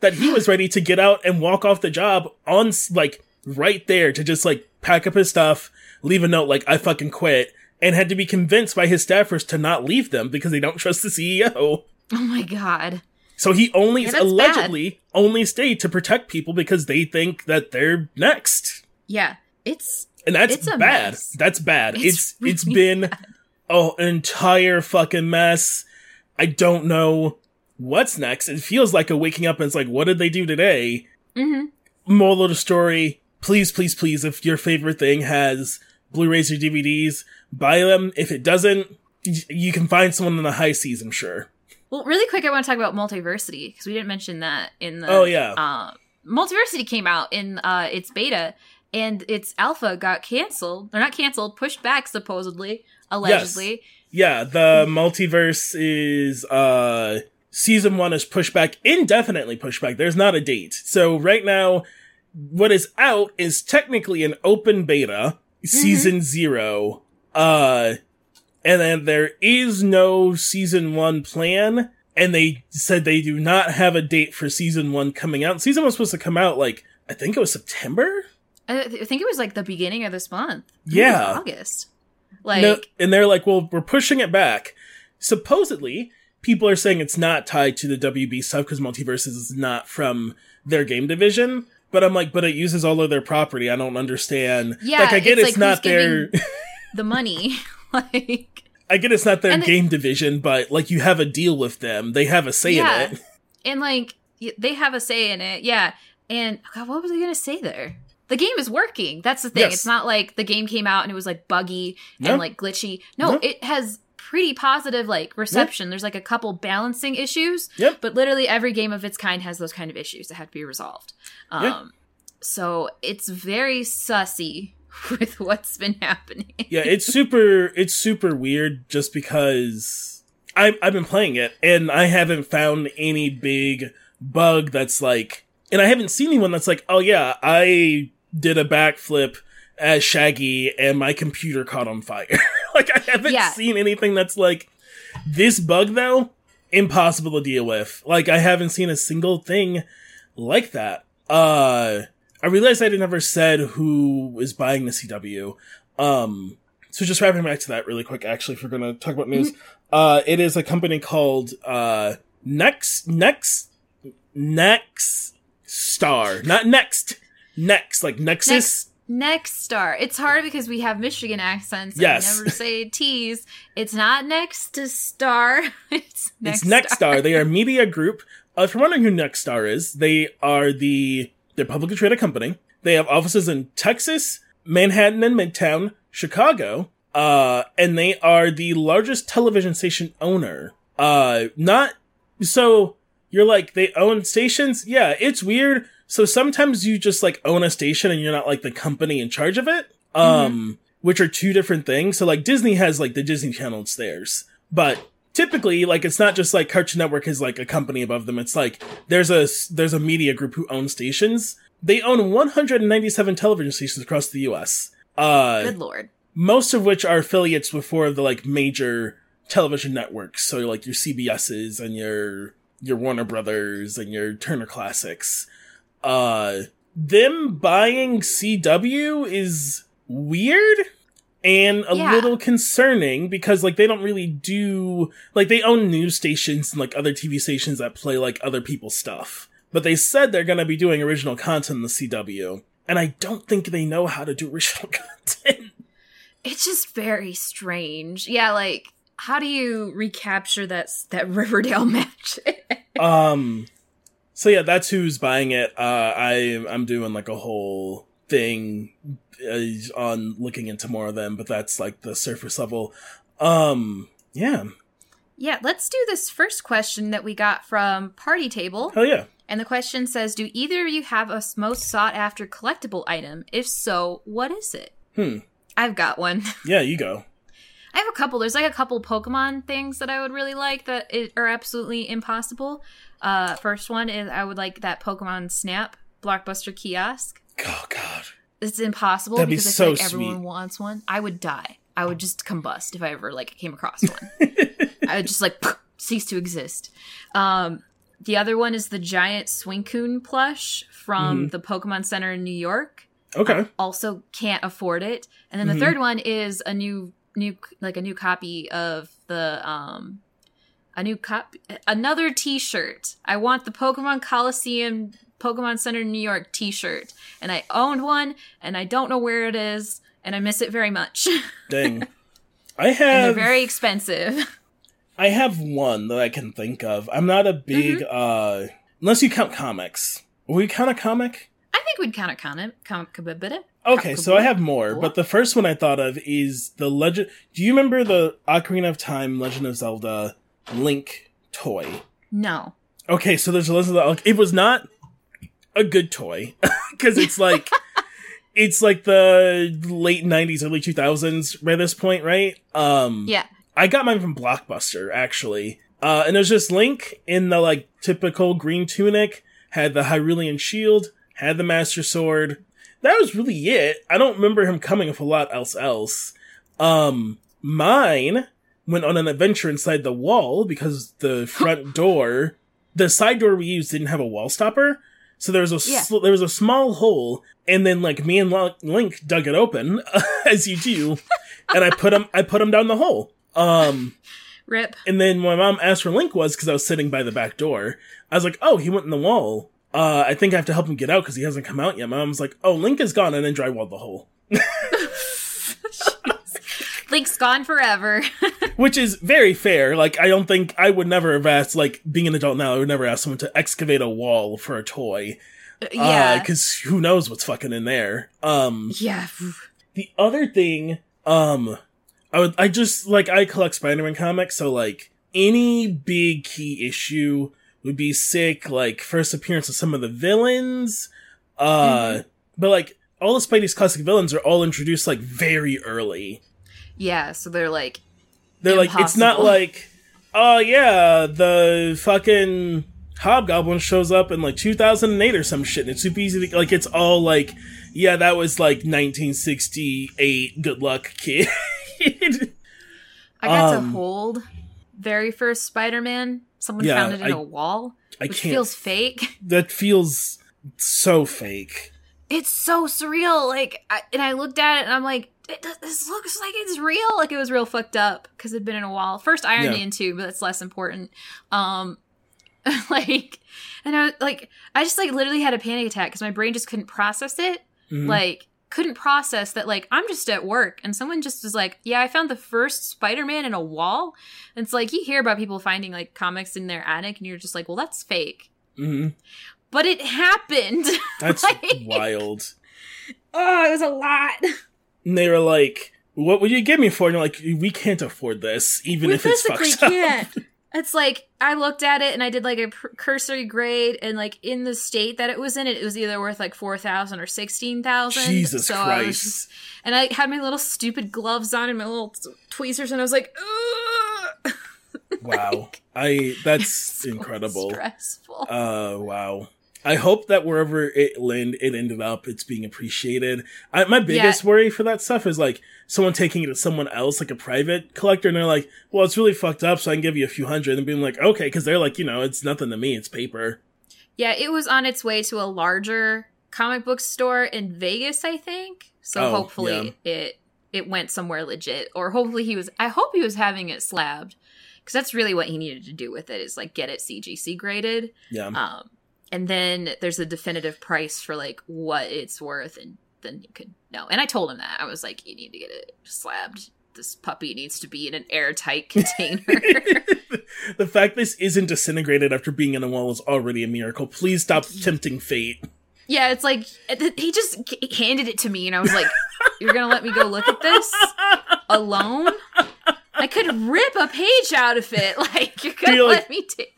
that he was ready to get out and walk off the job on s- like right there to just like pack up his stuff, leave a note like I fucking quit, and had to be convinced by his staffers to not leave them because they don't trust the CEO.
Oh my god.
So he only
Yeah,
allegedly only stayed to protect people because they think that they're next.
Yeah. It's
And that's
It's
bad.
mess.
That's bad. It's
It's
it's
really
been
bad.
Oh an entire fucking mess. I don't know what's next. It feels like a waking up and it's like, what did they do today?
Mm-hmm.
moral of the story please please please if your favorite thing has blu-rays or dvds buy them if it doesn't you can find someone in the high seas i'm sure
Well, really quick, I want to talk about MultiVersus because we didn't mention that in the.
Oh, yeah.
Uh, MultiVersus came out in uh, its beta, and its alpha got canceled. Or not canceled, pushed back supposedly, allegedly.
yeah the MultiVersus uh season one is pushed back indefinitely pushed back there's not a date so right now what is out is technically an open beta season zero uh and then there is no season one plan and they said they do not have a date for season one coming out season one was supposed to come out like i think it was september
I, th- I think it was like the beginning of this month. I think it was
Yeah.
August. Like,
No, and they're like, well, we're pushing it back. Supposedly, people are saying it's not tied to the WB stuff because MultiVersus is not from their game division. But I'm like, but it uses all of their property. I don't understand.
Yeah,
like I get
it's
it's,
like
not their.
the money. like,
I get it's not their game division, but like you have a deal with them. They have a say
Yeah.
in it.
and like, they have a say in it. Yeah. And, God, what was I going to say there? The game is working. That's the thing.
Yes.
It's not like the game came out and it was like buggy and like glitchy. No, it has pretty positive like reception. There's like a couple balancing issues,
Yep.
but literally every game of its kind has those kind of issues that have to be resolved. Um,
Yeah.
So it's very sussy with what's been happening.
yeah, it's super it's super weird just because I've I've been playing it and I haven't found any big bug that's like and I haven't seen anyone that's like, "Oh yeah, I did a backflip as Shaggy and my computer caught on fire." like I haven't
Yeah.
seen anything that's like this bug though impossible to deal with. Like I haven't seen a single thing like that. Uh I realized I never said who is buying the CW. Um, so just wrapping back to that really quick, actually, if we're gonna talk about news, uh, it is a company called, uh, Next, Next, Next Star, not Next, Next, like Nexus.
Next, next star. It's hard because we have Michigan accents.
Yes.
Never say T's. It's not next to star. It's next
it's Nexstar. they are a media group. Uh, if you're wondering who Nexstar is, they are the, they're publicly traded company. They have offices in Texas, Manhattan and Midtown, Chicago, uh, and they are the largest television station owner. Uh, not, so you're like, they own stations? Yeah, it's weird. So sometimes you just like own a station and you're not like the company in charge of it. Um, which are two different things. So like Disney has like the Disney Channel, it's theirs. But typically like it's not just like Cartoon Network is like a company above them. It's like there's a there's a media group who owns stations. They own 197 television stations across the US. Uh
Good lord.
most of which are affiliates with four of the like major television networks. So like your CBS's and your your Warner Brothers and your Turner Classics. Uh them buying CW is weird and a
Yeah.
little concerning because like they don't really do like they own news stations and like other TV stations that play like other people's stuff. But they said they're going to be doing original content in the CW. And I don't think they know how to do original content.
It's just very strange. Yeah, like how do you recapture that that Riverdale match?
um so yeah that's who's buying it uh i i'm doing like a whole thing uh, on looking into more of them but that's like the surface level um yeah
yeah, let's do this first question that we got from Party Table.
hell yeah
And the question says, "Do either of you have a most sought after collectible item? If so, what is it?"
hmm
I've got one.
yeah you go
I have a couple. There's like a couple Pokemon things that I would really like that are absolutely impossible. Uh, first one is I would like that Pokemon Snap blockbuster kiosk.
oh god
It's impossible
That'd be
because I
so
feel like everyone
sweet.
wants one. I would die. I would just combust if I ever like came across one. I would just like cease to exist. Um, the other one is the giant Swinkoon plush from
Mhm.
the Pokemon Center in New York.
okay
Also can't afford it. And then the
Mhm.
third one is a new new like a new copy of the um a new copy another t-shirt. I want the Pokemon Coliseum Pokemon Center New York t-shirt. And I owned one and I don't know where it is and I miss it very much.
dang i
and they're
have
very expensive.
i have one that i can think of i'm not a big uh unless you count comics will you count a comic
I think we'd count count it count a bit.
Okay, so I have more, but the first one I thought of is the legend. Do you remember the Ocarina of Time Legend of Zelda Link toy?
No.
Okay, so there's a Legend of Zelda. It was not a good toy because it's like it's like the late '90s, early 2000s by this point, right? Um,
Yeah.
I got mine from Blockbuster actually, uh, and it was just Link in the like typical green tunic, had the Hyrulean shield, had the Master Sword. That was really it. I don't remember him coming with a lot else. Else, um, mine went on an adventure inside the wall because the front door, the side door we used didn't have a wall stopper. So there was a
Yeah.
sl- there was a small hole, and then like me and Link dug it open, as you do, and I put him I put him down the hole. Um,
Rip.
and then my mom asked where Link was because I was sitting by the back door. I was like, "Oh, he went in the wall. Uh, I think I have to help him get out because he hasn't come out yet." My mom's like, "Oh, Link is gone," and then drywalled the hole,
Link's gone forever.
which is very fair. Like, I don't think I would never have asked. Like, being an adult now, I would never ask someone to excavate a wall for a toy.
yeah.
because who knows what's fucking in there. Um,
yeah.
The other thing, um, I would, I just, like, I collect Spider-Man comics, so, like, any big key issue would be sick, like, first appearance of some of the villains, uh, but, like, all the Spidey's classic villains are all introduced, like, very early.
Yeah, so they're like
They're like, it's not like, oh yeah, the fucking Hobgoblin shows up in like 2008 or some shit. And it's super easy to, like, it's all like, yeah, that was like 1968. Good luck, kid.
I got
Um,
to hold very first Spider-Man. Someone
Yeah,
found it in
I-
a wall,
I
which
can't.
feels fake.
that feels so fake.
It's so surreal. Like, I, and I looked at it and I'm like, it, does- this looks like it's real. Like it was real fucked up because it'd been in a wall. First Iron
Yeah.
Man too, but that's less important. Um, like, and I like, I just like literally had a panic attack because my brain just couldn't process it.
Mhm.
like couldn't process that like i'm just at work and someone just was like yeah i found the first spider-man in a wall and it's like you hear about people finding like comics in their attic and you're just like well that's fake
Mhm.
but it happened
That's
Like-
wild.
oh it was a lot
And they were like, what would you give me for? And you're like, we can't afford this, even
we
if it's
physically
fucked up.
can't it's like i looked at it and i did like a pr- cursory grade and like in the state that it was in it it was either worth like 4000 or 16000
Jesus
so I
Christ.
just- and i had my little stupid gloves on and my little tweezers and i was like Ugh!
Wow. I, that's
So
incredible.
stressful
Uh, wow. I hope that wherever it land it ended up, it's being appreciated. I, my biggest yeah. worry for that stuff is like someone taking it to someone else, like a private collector, and they're like, "Well, it's really fucked up, so I can give you a few hundred, and being like, "Okay," because they're like, you know, it's nothing to me, it's paper.
Yeah, it was on its way to a larger comic book store in Vegas, I think. So oh, hopefully yeah. it it went somewhere legit, or hopefully he was. I hope he was having it slabbed because that's really what he needed to do with it is like get it CGC graded.
Yeah.
Um, and then there's a definitive price for like what it's worth, and then you could know. And I told him that I was like, you need to get it slabbed this puppy needs to be in an airtight container.
the fact this isn't disintegrated after being in a wall is already a miracle. Please stop tempting fate.
Yeah, it's like he just handed it to me, and I was like, "You're gonna let me go look at this alone? I could rip a page out of it. Like you're gonna you're let like, me take."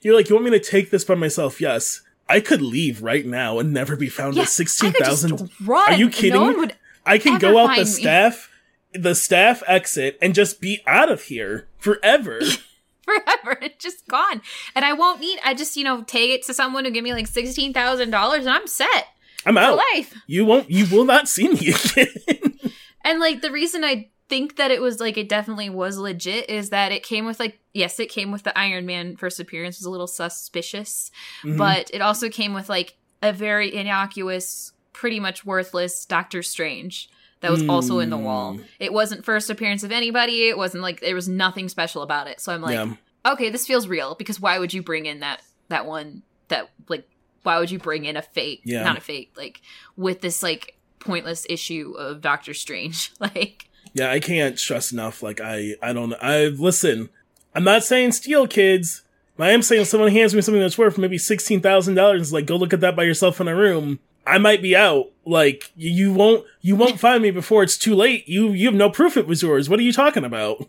You're like, "You want me to take this by myself?" Yes. I could leave right now and never be found yeah, with sixteen thousand. Are you kidding? No me? I can go out the staff the staff exit and just be out of here forever.
forever. It's just gone. And I won't need I just, you know, take it to someone who give me like sixteen thousand dollars and I'm set.
I'm out. life. You won't you will not see me again.
and like the reason I think that it was like it definitely was legit is that it came with like yes, it came with the Iron Man first appearance was a little suspicious, mm-hmm. but it also came with like a very innocuous, pretty much worthless Doctor Strange that was mm. also in the wall. Hmm. It wasn't first appearance of anybody. It wasn't like there was nothing special about it. So I'm like, yeah. okay, this feels real because why would you bring in that that one that like why would you bring in a fake yeah. not a fake like with this like pointless issue of Doctor Strange like
yeah, I can't stress enough. Like I, I don't. I listen. I'm not saying steal, kids. I am saying if someone hands me something that's worth maybe sixteen thousand dollars. Like, go look at that by yourself in a room. I might be out. Like you won't you won't find me before it's too late. You you have no proof it was yours. What are you talking about?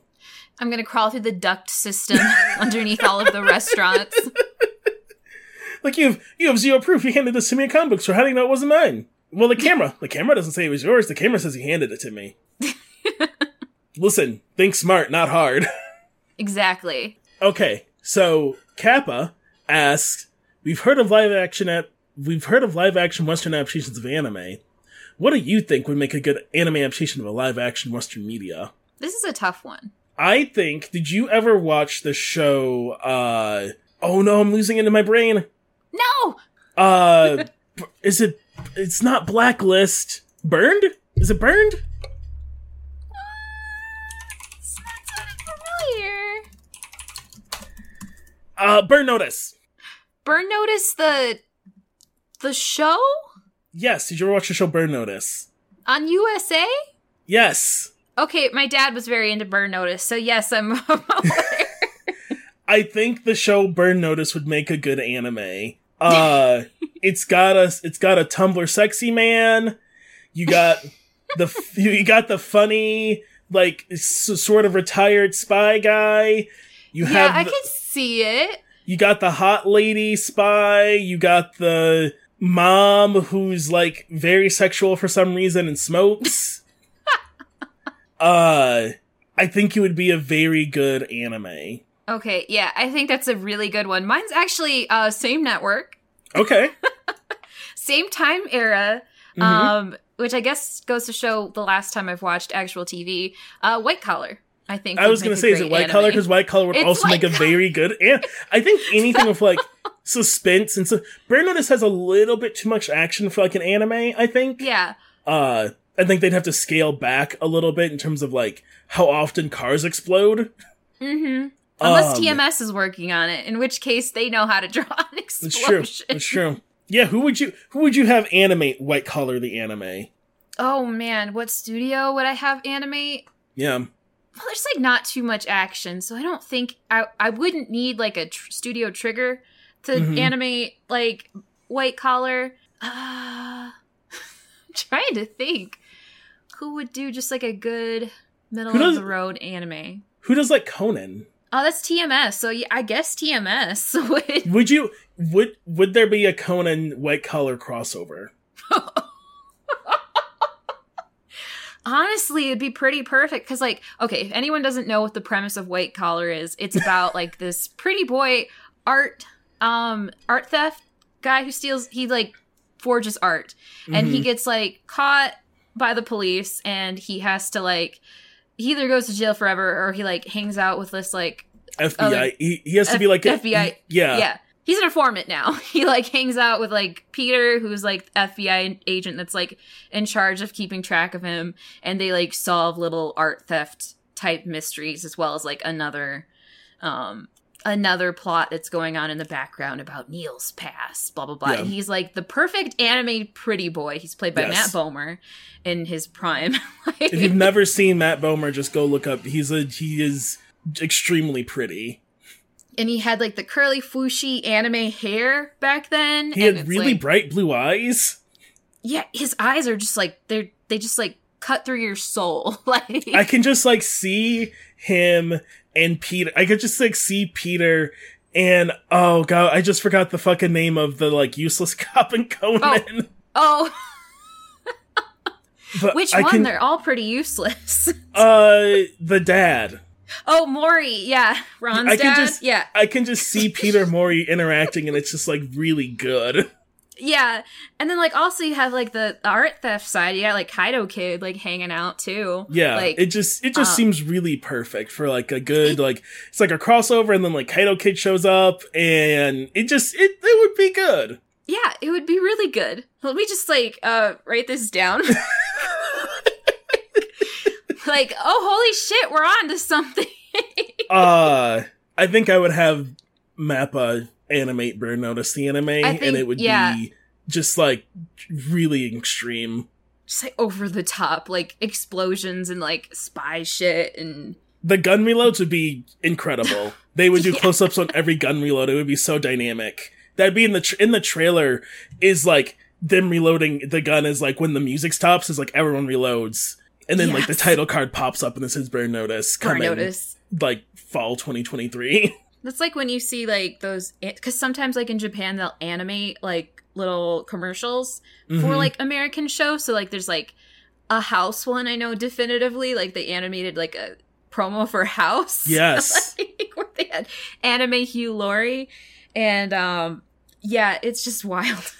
I'm gonna crawl through the duct system underneath all of the restaurants.
Like you have you have zero proof. You handed this to me in comic books, so how do you know it wasn't mine? Well, the camera the camera doesn't say it was yours. The camera says he handed it to me. Listen, think smart, not hard.
Exactly.
Okay, so Kappa asks, "We've heard of live action at we've heard of live action Western adaptations of anime. What do you think would make a good anime adaptation of a live action Western media?
This is a tough one.
I think. Did you ever watch the show? uh Oh no, I'm losing it in my brain.
No.
Uh, is it? It's not Blacklist. Burned? Is it burned? Uh, Burn Notice.
Burn Notice, the the show?
Yes. Did you ever watch the show Burn Notice?
On USA?
Yes.
Okay, my dad was very into Burn Notice, so yes, I'm
I think the show Burn Notice would make a good anime. Uh it's got a it's got a Tumblr sexy man. You got the you got the funny like sort of retired spy guy. You
yeah, have I the, can see it.
You got the hot lady spy. You got the mom who's like very sexual for some reason and smokes. uh, I think it would be a very good anime.
Okay, yeah, I think that's a really good one. Mine's actually uh same network.
Okay.
same time era. Mm-hmm. Um which I guess goes to show the last time I've watched actual TV. Uh White Collar. I think
I was going to say, is it white anime. collar? Because white collar would it's also make a very good. And I think anything with like suspense and so Burn Notice has a little bit too much action for like an anime. I think.
Yeah.
Uh, I think they'd have to scale back a little bit in terms of like how often cars explode.
Mm-hmm. Unless um, TMS is working on it, in which case they know how to draw an explosion.
That's true. That's true. Yeah, who would you who would you have animate white collar the anime?
Oh man, what studio would I have animate?
Yeah
well, there's like not too much action, so I don't think I I wouldn't need like a tr- studio trigger to mm-hmm. animate like white collar. Uh, I'm trying to think who would do just like a good middle does, of the road anime.
Who does like Conan?
Oh, that's TMS. So yeah, I guess TMS would.
Would you would would there be a Conan white collar crossover?
honestly it'd be pretty perfect because like okay if anyone doesn't know what the premise of white collar is it's about like this pretty boy art um art theft guy who steals. He like forges art, and he
Mhm.
gets like caught by the police, and he has to like he either goes to jail forever or he like hangs out with this like
FBI.
other-
he, he has to be like a-
FBI
Yeah.
yeah. He's an informant now. He like hangs out with like Peter, who's like FBI agent that's like in charge of keeping track of him, and they like solve little art theft type mysteries as well as like another um another plot that's going on in the background about Neal's past, blah blah blah.
Yeah.
And he's like the perfect anime pretty boy. He's played by
Yes.
Matt Bomer in his prime. Like-
If you've never seen Matt Bomer, just go look up. He's a he is extremely pretty.
And he had like the curly fooshy anime hair back then.
He had really
like-
bright blue eyes.
yeah his eyes are just like they're they just like cut through your soul like
I can just like see him and Peter. I could just like see Peter and oh god, I just forgot the fucking name of the like useless cop and Conan.
oh
But
which
I
one
can-
they're all pretty useless
Uh, the dad.
Oh Mouri. Yeah. Ran's
I can
dad.
just-
yeah.
I can just see Peter Mouri interacting, and it's just like really good.
yeah. And then like also you have like the, the art theft side. You got like Kaito Kid like hanging out too.
Yeah,
like
it just it just
uh,
seems really perfect for like a good like it's like a crossover, and then like Kaito Kid shows up, and it just it it would be good.
yeah. It would be really good. Let me just like uh write this down like oh holy shit we're on to something
Uh, I think I would have Mappa animate Burn Notice the anime,
think-
and it would
yeah.
be just like really extreme.
just like over the top, like explosions and like spy shit and
The gun reloads would be incredible. They would do
Yeah.
close-ups on every gun reload. It would be so dynamic. That'd be in the tr- in the trailer. Is like them reloading the gun is like when the music stops is like everyone reloads, and then like the title card pops up and it says Burn Notice
burn
coming
notice.
like fall 2023.
That's like when you see like those because sometimes like in Japan they'll animate like little commercials for
Mhm.
like American shows. So like there's like a House one I know definitively. Like they animated like a promo for House.
Yes.
like, where they had anime Hugh Laurie, and um yeah, it's just wild.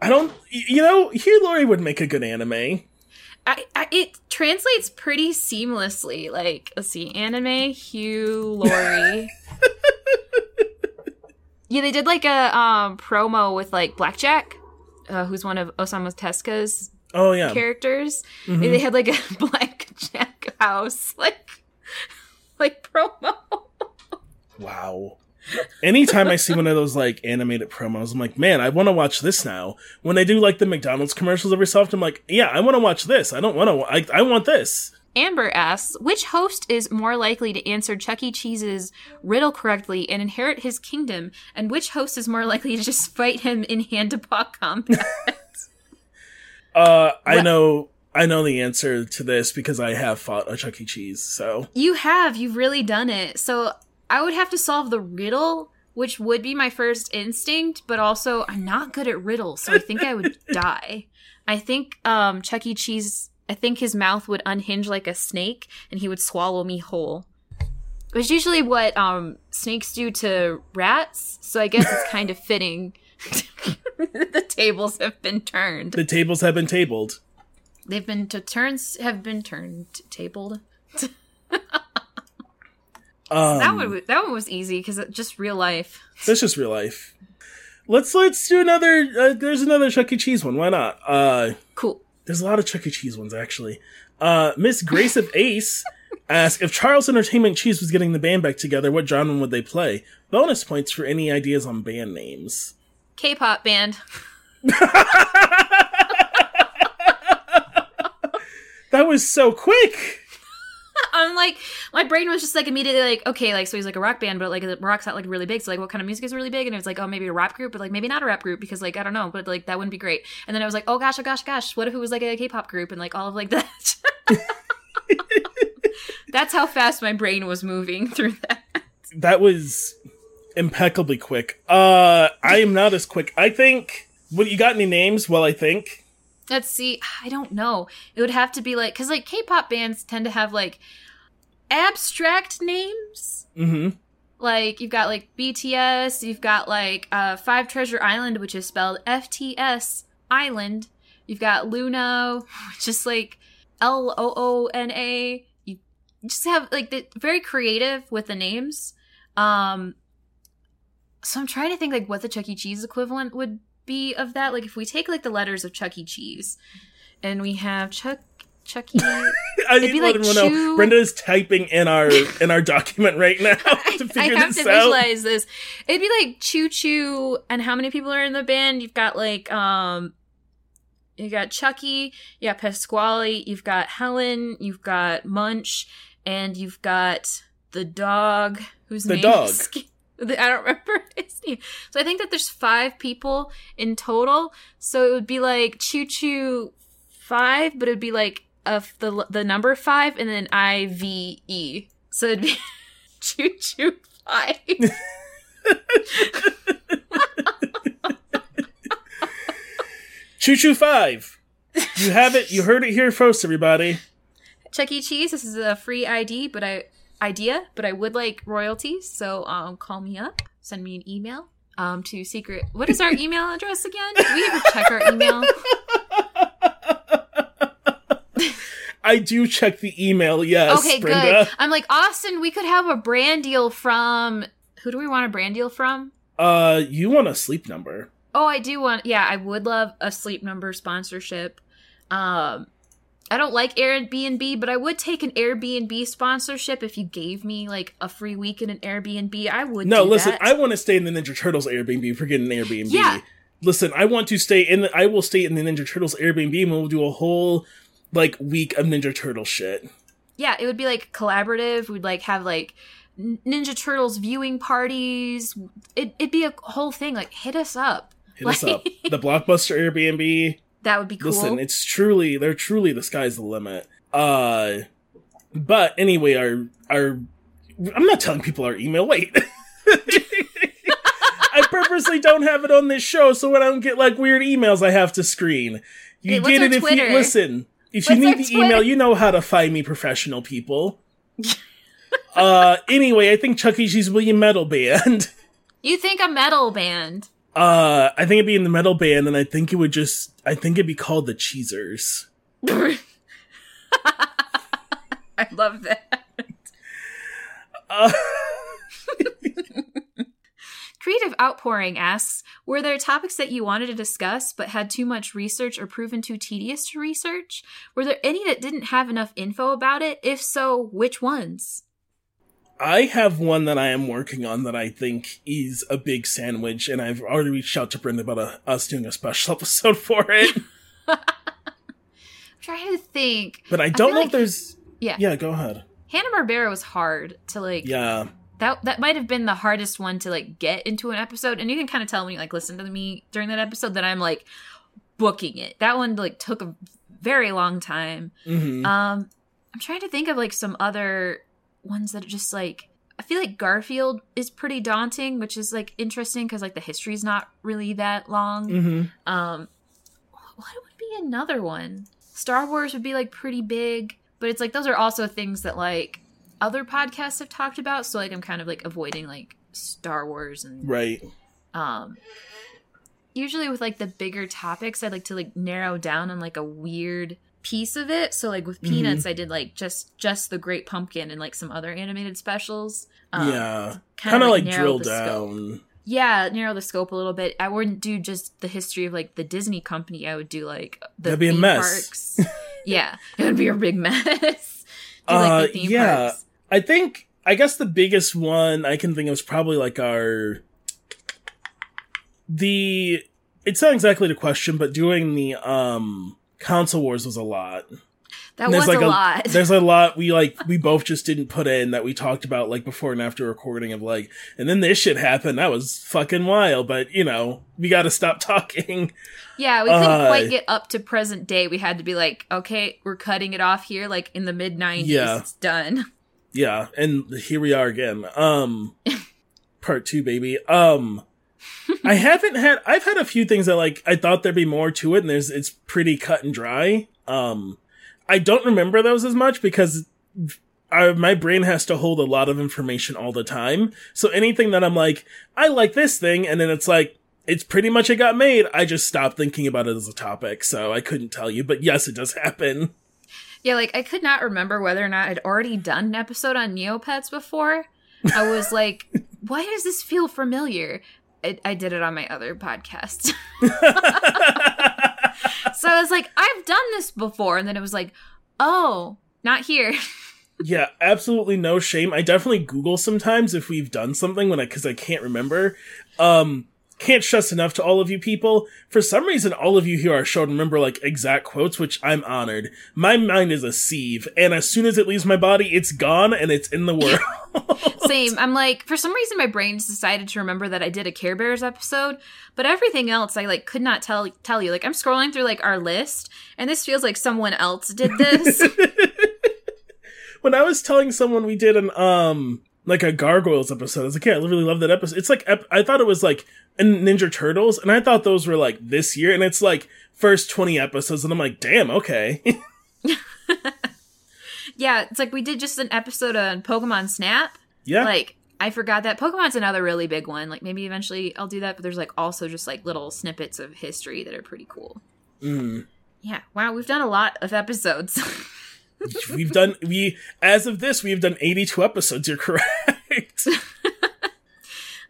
I don't, you know, Hugh Laurie would make a good anime.
I, I it translates pretty seamlessly. Like, let's see, anime Hugh Laurie. yeah, they did like a um promo with like Blackjack, uh, who's one of Osamu Tezuka's
Oh yeah,
characters.
Mhm.
They had like a Blackjack house, like like promo.
wow. Anytime I see one of those like animated promos, I'm like, man, I want to watch this now. When they do like the McDonald's commercials every so often, I'm like, yeah, I want to watch this. I don't want to. I, I want this.
Amber asks, which host is more likely to answer Chuck E. Cheese's riddle correctly and inherit his kingdom, and which host is more likely to just fight him in hand to paw combat?
Uh, I
What-
know. I know the answer to this because I have fought a Chuck E. Cheese. So
you have, you've really done it. So I would have to solve the riddle, which would be my first instinct, but also I'm not good at riddles, so I think I would die. I think um, Chuck E. Cheese, I think his mouth would unhinge like a snake and he would swallow me whole. Which is usually what um, snakes do to rats, so I guess it's kind of fitting. the tables have been turned.
the tables have been tabled.
They've been to turns have been turned tabled.
Um,
That one, that one was easy because just real life.
That's just real life. Let's let's do another. Uh, there's another Chuck E. Cheese one. Why not? Uh,
Cool.
there's a lot of Chuck E. Cheese ones actually. Uh, Miss Grace of Ace asked if Charles Entertainment Cheese was getting the band back together. What genre would they play? Bonus points for any ideas on band names.
K-pop band.
That was so quick.
I'm like, my brain was just like immediately like, okay, like so he's like a rock band, but like the rock's not like really big. So like, what kind of music is really big? And it was like, oh, maybe a rap group, but like maybe not a rap group because like I don't know, but like that wouldn't be great. And then I was like, oh gosh, oh gosh, gosh, what if it was like a K-pop group and like all of like that. That's how fast my brain was moving through that.
That was impeccably quick. Uh, I am not as quick. I think. What you got any names? Well, I think.
Let's see. I don't know. It would have to be like because like K-pop bands tend to have like abstract names.
Mm-hmm.
like you've got like BTS, you've got like uh, Five Treasure Island, which is spelled FT Island. You've got LOONA, which is like L O O N A. You just have like the very creative with the names. Um, so I'm trying to think like what the Chuck E. Cheese equivalent would be of that. Like if we take like the letters of Chuck E. Cheese, and we have Chuck Chuck
I
It'd be
need to
like
let everyone know. Brenda is typing in our in our document right now to
I, I
figure
have
this
to
out.
visualize this. It'd be like Choo Choo, and how many people are in the band? You've got like um, you got Chucky, you got Pasqually, you've got Helen, you've got Munch, and you've got the dog whose
The
name
dog.
is- I don't remember his name. So I think that there's five people in total. So it would be like Choo Choo five, but it would be like of the the number five and then I V E. So it'd be Choo Choo five.
Choo Choo Five. You have it. You heard it here first, everybody.
Chuck E. Cheese. This is a free ID, but I idea, but I would like royalties. So um, call me up, send me an email. Um, to secret. What is our email address again? Do we ever check our email?
I do check the email. Yes,
okay,
Brenda.
good. I'm like Austin. We could have a brand deal from. Who do we want a brand deal from?
Uh, you want a sleep number?
Oh, I do want. Yeah, I would love a sleep number sponsorship. Um, I don't like Airbnb, but I would take an Airbnb sponsorship if you gave me like a free week in an Airbnb. I would.
No, listen.
that.
I want to stay in the Ninja Turtles Airbnb. Forget an Airbnb.
Yeah.
Listen, I want to stay in. The, I will stay in the Ninja Turtles Airbnb, and we'll do a whole like week of Ninja Turtle shit.
yeah, it would be like collaborative. We'd like have like Ninja Turtles viewing parties. It, it'd be a whole thing. Like hit us up.
Hit us up. The Blockbuster Airbnb.
That would be cool.
Listen, it's truly they're truly the sky's the limit. Uh but anyway, our our I'm not telling people our email. Wait. I purposely don't have it on this show so when I don't get like weird emails I have to screen. You
Hey,
get it if
Twitter?
you listen. If you need the email, you know how to find me professional people. uh anyway, I think Chuck E. Cheese will be a metal band.
you think a metal band?
Uh I think it'd be in the metal band and I think it would just I think it'd be called the Cheesers.
I love that.
Uh,
Creative Outpouring asks Were there topics that you wanted to discuss but had too much research or proven too tedious to research? Were there any that didn't have enough info about it? If so, which ones?
I have one that I am working on that I think is a big sandwich, and I've already reached out to Brenda about a, us doing a special episode for it.
I'm trying to think.
But I don't
feel
know
like-
if there's.
Yeah.
Yeah, go ahead.
Hanna Barbera was hard to like.
Yeah.
That that might have been the hardest one to like get into an episode, and you can kind of tell when you like listen to me during that episode that I'm like booking it. That one like took a very long time.
hmm
Um, I'm trying to think of like some other ones that are just like I feel like Garfield is pretty daunting, which is like interesting because like the history's not really that long.
hmm
Um, what would be another one? Star Wars would be like pretty big, but it's like those are also things that like other podcasts have talked about. So like I'm kind of like avoiding like Star Wars and
Right.
um usually with like the bigger topics i'd like to like narrow down on like a weird piece of it so like with
Mhm.
peanuts i did like just just the great pumpkin and like some other animated specials um,
yeah. Kind of like, drill
the scope.
down.
yeah narrow the scope a little bit i wouldn't do just the history of like the disney company i would do like the
That'd be a mess.
parks yeah it would be a big mess do
Uh,
like the theme
yeah.
parks
I think. I guess the biggest one I can think of is probably like our. The. It's not exactly the question, but doing the um console wars was a lot.
that was
like
a lot
There's a lot we like we both just didn't put in that we talked about like before and after recording of like and then this shit happened. That was fucking wild, but you know, we gotta stop talking.
Yeah, we couldn't
Uh,
quite get up to present day. We had to be like, okay, we're cutting it off here, like in the mid '90s.
Yeah.
It's done.
Yeah, and here we are again. Um part two, baby. Um I haven't had I've had a few things that like I thought there'd be more to it and there's it's pretty cut and dry. Um I don't remember those as much because I, my brain has to hold a lot of information all the time. So anything that I'm like, I like this thing, and then it's like, it's pretty much it got made. I just stopped thinking about it as a topic, so I couldn't tell you. But yes, it does happen.
Yeah, like I could not remember whether or not I'd already done an episode on Neopets before. I was like, why does this feel familiar? I, I did it on my other podcast. so I was like, I've done this before. And then it was like, oh, not here.
yeah, absolutely no shame. I definitely Google sometimes if we've done something when I, cause I can't remember. Um, can't stress enough to all of you people. For some reason, all of you here are shown remember like exact quotes, which I'm honored. My mind is a sieve, and as soon as it leaves my body, it's gone and it's in the world.
Same. I'm like, for some reason, my brain just decided to remember that I did a Care Bears episode, but everything else I like could not tell tell you. Like, I'm scrolling through like our list, and this feels like someone else did this.
when I was telling someone we did an um like a gargoyles episode. I was like, yeah, I really love that episode. It's like ep- I thought it was like Ninja Turtles, and I thought those were like this year, and it's like first twenty episodes, and I'm like, damn, okay.
yeah, it's like we did just an episode on Pokemon Snap.
Yeah,
like I forgot that Pokemon's another really big one. Like maybe eventually I'll do that, but there's like also just like little snippets of history that are pretty cool.
Mm.
Yeah, wow, we've done a lot of episodes.
we've done we as of this we've done 82 episodes you're correct.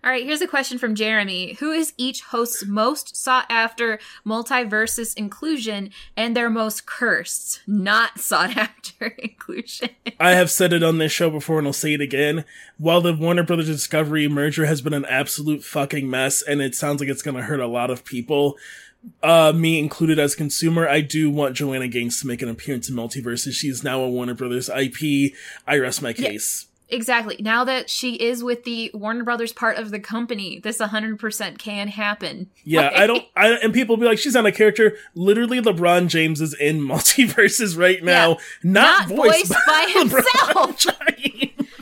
All right here's a question from jeremy. Who is each host's most sought after multiversus inclusion and their most cursed? Not sought after inclusion.
I have said it on this show before and i'll say it again. While the warner brothers discovery merger has been an absolute fucking mess and it sounds like it's going to hurt a lot of people uh, me included as consumer, I do want Joanna Gaines to make an appearance in MultiVersus. She's now a Warner Brothers IP. I rest my case.
Yeah, exactly. Now that she is with the Warner Brothers part of the company, this 100% can happen.
Yeah, I don't, I, and people be like, she's not a character. Literally, LeBron James is in MultiVersus right now, yeah. not, not, voiced, voiced by, by himself.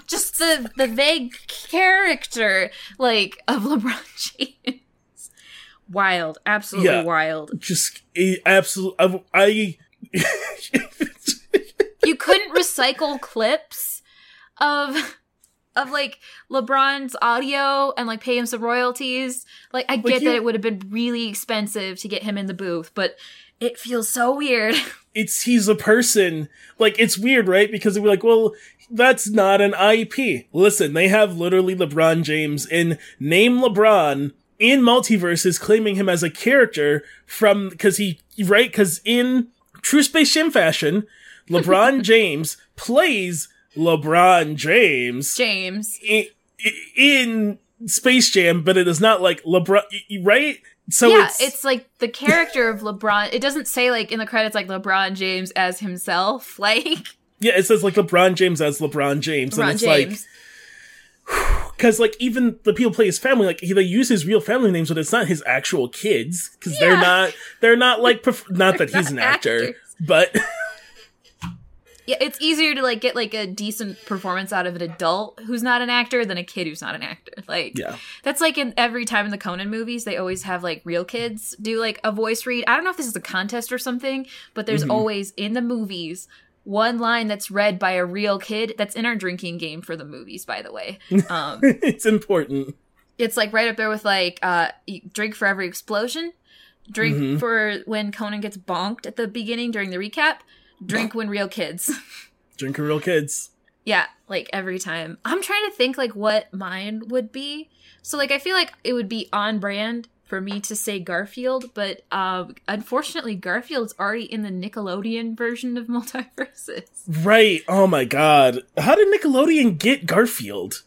Just the, the vague character, like, of LeBron James wild, absolutely yeah, wild.
Just eh, absolute. I, I
you couldn't recycle clips of of like LeBron's audio and like pay him some royalties. Like I get like you, that it would have been really expensive to get him in the booth, but it feels so weird.
It's he's a person. Like it's weird, right? Because we're like, well, that's not an IP. Listen, they have literally LeBron James in name LeBron in MultiVersus claiming him as a character from because he right because in true space jam fashion lebron james plays lebron james
james.
in, in, space jam but it is not like lebron right? So
yeah
it's,
it's like the character of lebron it doesn't say like in the credits like lebron james as himself like.
Yeah it says like lebron james as lebron james lebron and it's James. like because like even the people play his family like he, they use his real family names but it's not his actual kids because yeah. they're not they're not like pref- not that he's an actor actors. but
yeah it's easier to like get like a decent performance out of an adult who's not an actor than a kid who's not an actor like
yeah
that's like in every time in the conan movies they always have like real kids do like a voice read i don't know if this is a contest or something but there's mm-hmm. always in the movies one line that's read by a real kid that's in our drinking game for the movies by the way. Um
it's important.
it's like right up there with like uh drink for every explosion drink mm-hmm. for when conan gets bonked at the beginning during the recap drink when real kids.
Drink when real kids.
Yeah like every time. I'm trying to think like what mine would be. So like i feel like it would be on brand for me to say Garfield, but uh, unfortunately, Garfield's already in the Nickelodeon version of MultiVersus.
Right. Oh my god. How did Nickelodeon get Garfield?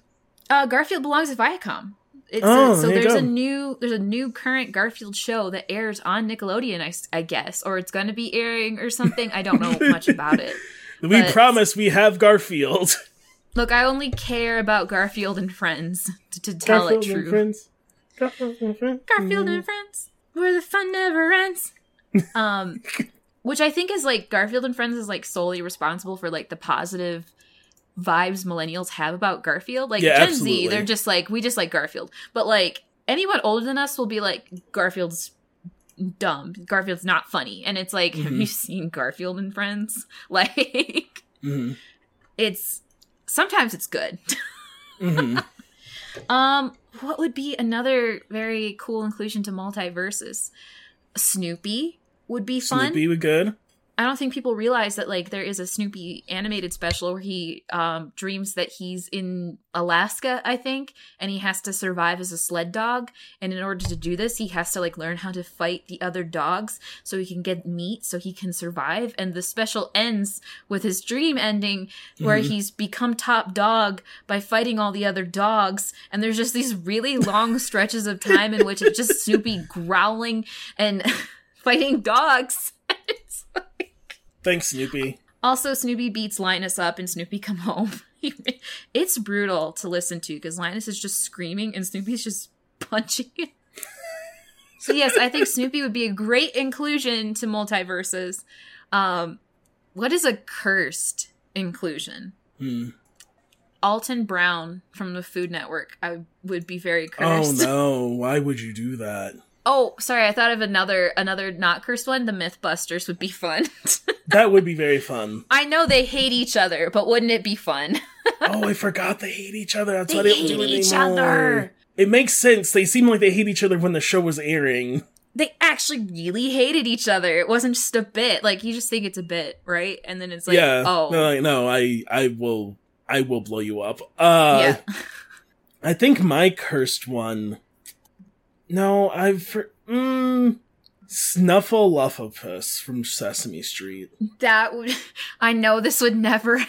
Uh, Garfield belongs to Viacom. It's oh, a, so there's a new there's a new current Garfield show that airs on Nickelodeon, I, I guess, or it's going to be airing or something. I don't know much about it.
We but, promise we have Garfield.
Look, I only care about Garfield and Friends to, to tell Garfield it true. Garfield and friends. Garfield and friends, where the fun never ends. Um, which I think is like Garfield and Friends is like solely responsible for like the positive vibes millennials have about Garfield. Like yeah, Gen absolutely. Z, they're just like we just like Garfield, but like anyone older than us will be like Garfield's dumb. Garfield's not funny, and it's like, mm-hmm. have you seen Garfield and Friends? Like, mm-hmm. it's sometimes it's good.
hmm
Um, what would be another very cool inclusion to MultiVersus? Snoopy would be fun.
Snoopy would be good.
I don't think people realize that like there is a Snoopy animated special where he um dreams that he's in Alaska, I think, and he has to survive as a sled dog. And in order to do this, he has to like learn how to fight the other dogs so he can get meat so he can survive. And the special ends with his dream ending where
Mhm.
he's become top dog by fighting all the other dogs. And there's just these really long stretches of time in which it's just Snoopy growling and fighting dogs. It's
Thanks, Snoopy.
also, Snoopy beats Linus up and Snoopy come home. it's brutal to listen to because Linus is just screaming and Snoopy's just punching so yes, I think Snoopy would be a great inclusion to MultiVersus. Um, what is a cursed inclusion?
Hmm.
Alton Brown from the Food Network. I would be very cursed.
Oh no! Why would you do that?
Oh, sorry, I thought of another another not cursed one. The Mythbusters would be fun.
That would be very fun.
I know they hate each other, but wouldn't it be fun?
oh, I forgot they hate each other. That's
They
why they don't
hate
do it
each
anymore.
other.
It makes sense. They seem like they hate each other when the show was airing.
they actually really hated each other. It wasn't just a bit. Like you just think it's a bit, right? And then it's like,
yeah.
oh,
No, no, I, I will, I will blow you up. Uh,
yeah.
I think my cursed one. No, I've. For, mm, Snuffleupagus from Sesame Street.
That would. I know this would never.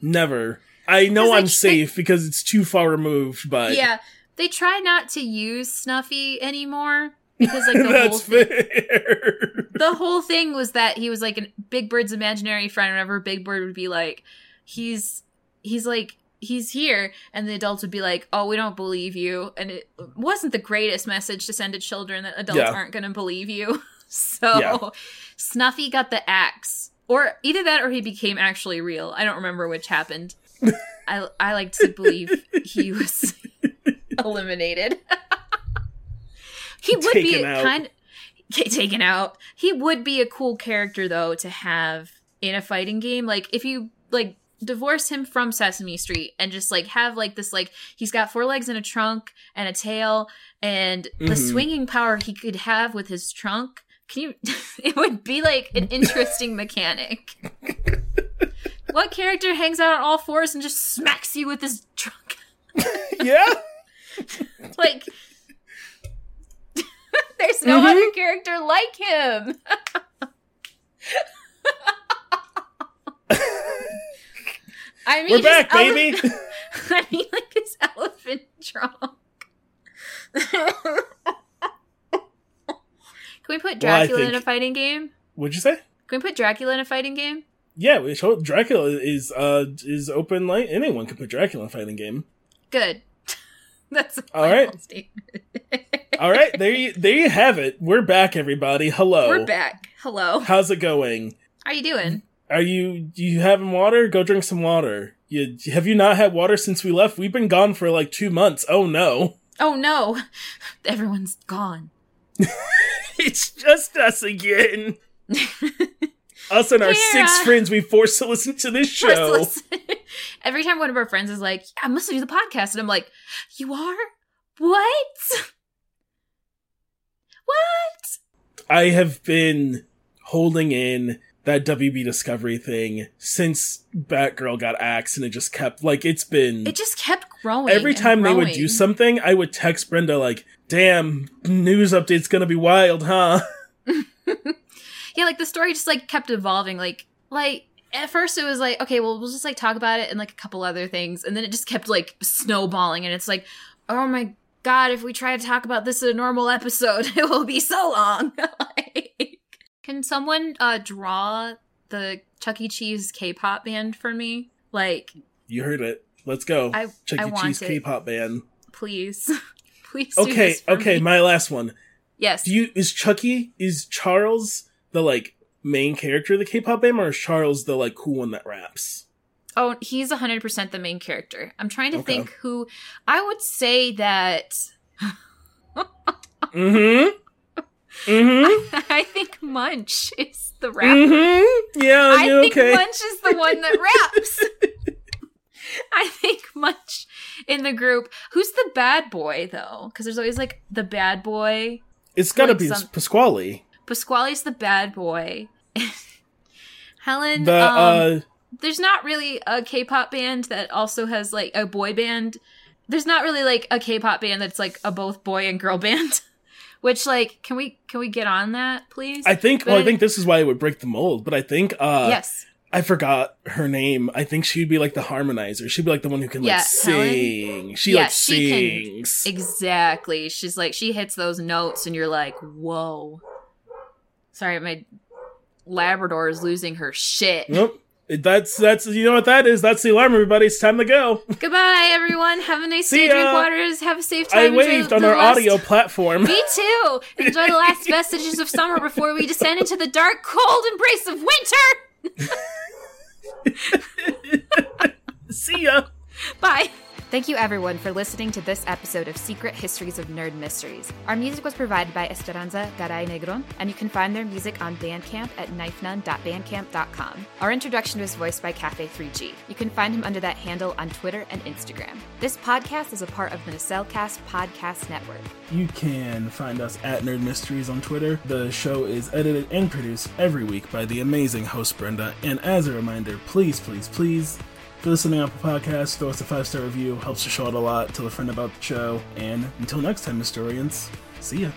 Never. I know I'm safe because it's too far removed, but
yeah, they try not to use Snuffy anymore because like the whole thing,
fair.
the whole thing was that he was like a Big Bird's imaginary friend. Whenever Big Bird would be like, he's he's like he's here, and the adults would be like, oh, we don't believe you, and it wasn't the greatest message to send to children that adults
Yeah.
aren't going to believe you. so
Yeah.
Snuffy got the axe, or either that or he became actually real. I don't remember which happened. I I like to believe he was eliminated. he would be
Taken
a
out.
kind get taken out. He would be a cool character though to have in a fighting game. Like if you like divorce him from Sesame Street and just like have like this like he's got four legs and a trunk and a tail and the
Mhm.
swinging power he could have with his trunk. Can you it would be like an interesting mechanic. what character hangs out on all fours and just smacks you with his trunk?
yeah.
Like there's no
Mhm.
other character like him. I mean,
We're back,
ele-
baby.
I mean, like his elephant trunk. Can we put
Well,
Dracula in a fighting game?
What'd you say?
Can we put Dracula in a fighting game?
Yeah, we Dracula is uh is open like anyone can put Dracula in a fighting game.
Good. That's a
all right.
Statement.
all right, there you there you have it. We're back, everybody. Hello.
We're back. Hello.
How's it going?
How you doing?
Are you you having water? Go drink some water. You have you not had water since we left? We've been gone for like two months. Oh no,
Oh no, everyone's gone.
it's just us again. us and our six friends we forced to listen to this show.
Every time one of our friends is like, "I must do the podcast," and I'm like, "You are what? What?
I have been holding in that WB Discovery thing since Batgirl got axed, and it just kept like it's been
It just kept growing.
every time they would do something, I would text Brenda like, "Damn, news update's gonna be wild, huh?"
yeah, like the story just like kept evolving. Like, like at first it was like, okay, well, we'll just like talk about it and like a couple other things, and then it just kept like snowballing, and it's like, oh my god, if we try to talk about this in a normal episode, it will be so long. like, can someone uh draw the Chuck E. Cheese K-pop band for me? Like,
You heard it. Let's go.
I
Chuck
I
E. Cheese
it.
K-pop band.
please, please. do
Okay, okay.
me.
My last one.
yes.
Do you is Chucky is Charles the like main character of the K-pop band, or is Charles the like cool one that raps?
Oh, he's 100% the main character. I'm trying to
Okay.
think who I would say that
Mm-hmm. Mm-hmm.
I think Munch is the rapper.
Mm-hmm. Yeah.
I think
okay?
Munch is the one that raps. I think Munch in the group. Who's the bad boy though? Because there's always like the bad boy.
It's gotta
Like
be
some-
Pasqually.
Pasqually's the bad boy. Helen,
The
um,
uh
there's not really a K-pop band that also has like a boy band. There's not really like a K-pop band that's like a both boy and girl band. Which like can we can we get on that please?
I think
But
well I think this is why it would break the mold, but I think uh
yes.
I forgot her name. I think she'd be like the harmonizer. She'd be like the one who can like
Yeah, Helen?
sing. She
Yeah,
like
she can-
sings.
Exactly. She's like she hits those notes and you're like, "Whoa." Sorry, my Labrador is losing her shit.
Nope. That's that's you know what that is. That's the alarm, everybody. It's time to go.
Goodbye, everyone. Have a nice day. Drink waters. Have a safe time.
I
Enjoy
waved on our
last-
audio platform.
Me too. Enjoy the last vestiges of summer before we descend into the dark, cold embrace of winter.
See ya.
Bye. Thank you, everyone, for listening to this episode of Secret Histories of Nerd Mysteries. Our music was provided by Esperanza Garay Negron, and you can find their music on Bandcamp at knifenun.bandcamp.com. Our introduction was voiced by Cafe3G. You can find him under that handle on Twitter and Instagram. This podcast is a part of the Nacelcast Podcast Network.
You can find us at Nerd Mysteries on Twitter. The show is edited and produced every week by the amazing host Brenda. And as a reminder, please, please, please, if you're listening on Apple Podcasts, throw us a five star review. Helps the show out a lot. Tell a friend about the show. And until next time, historians, see ya.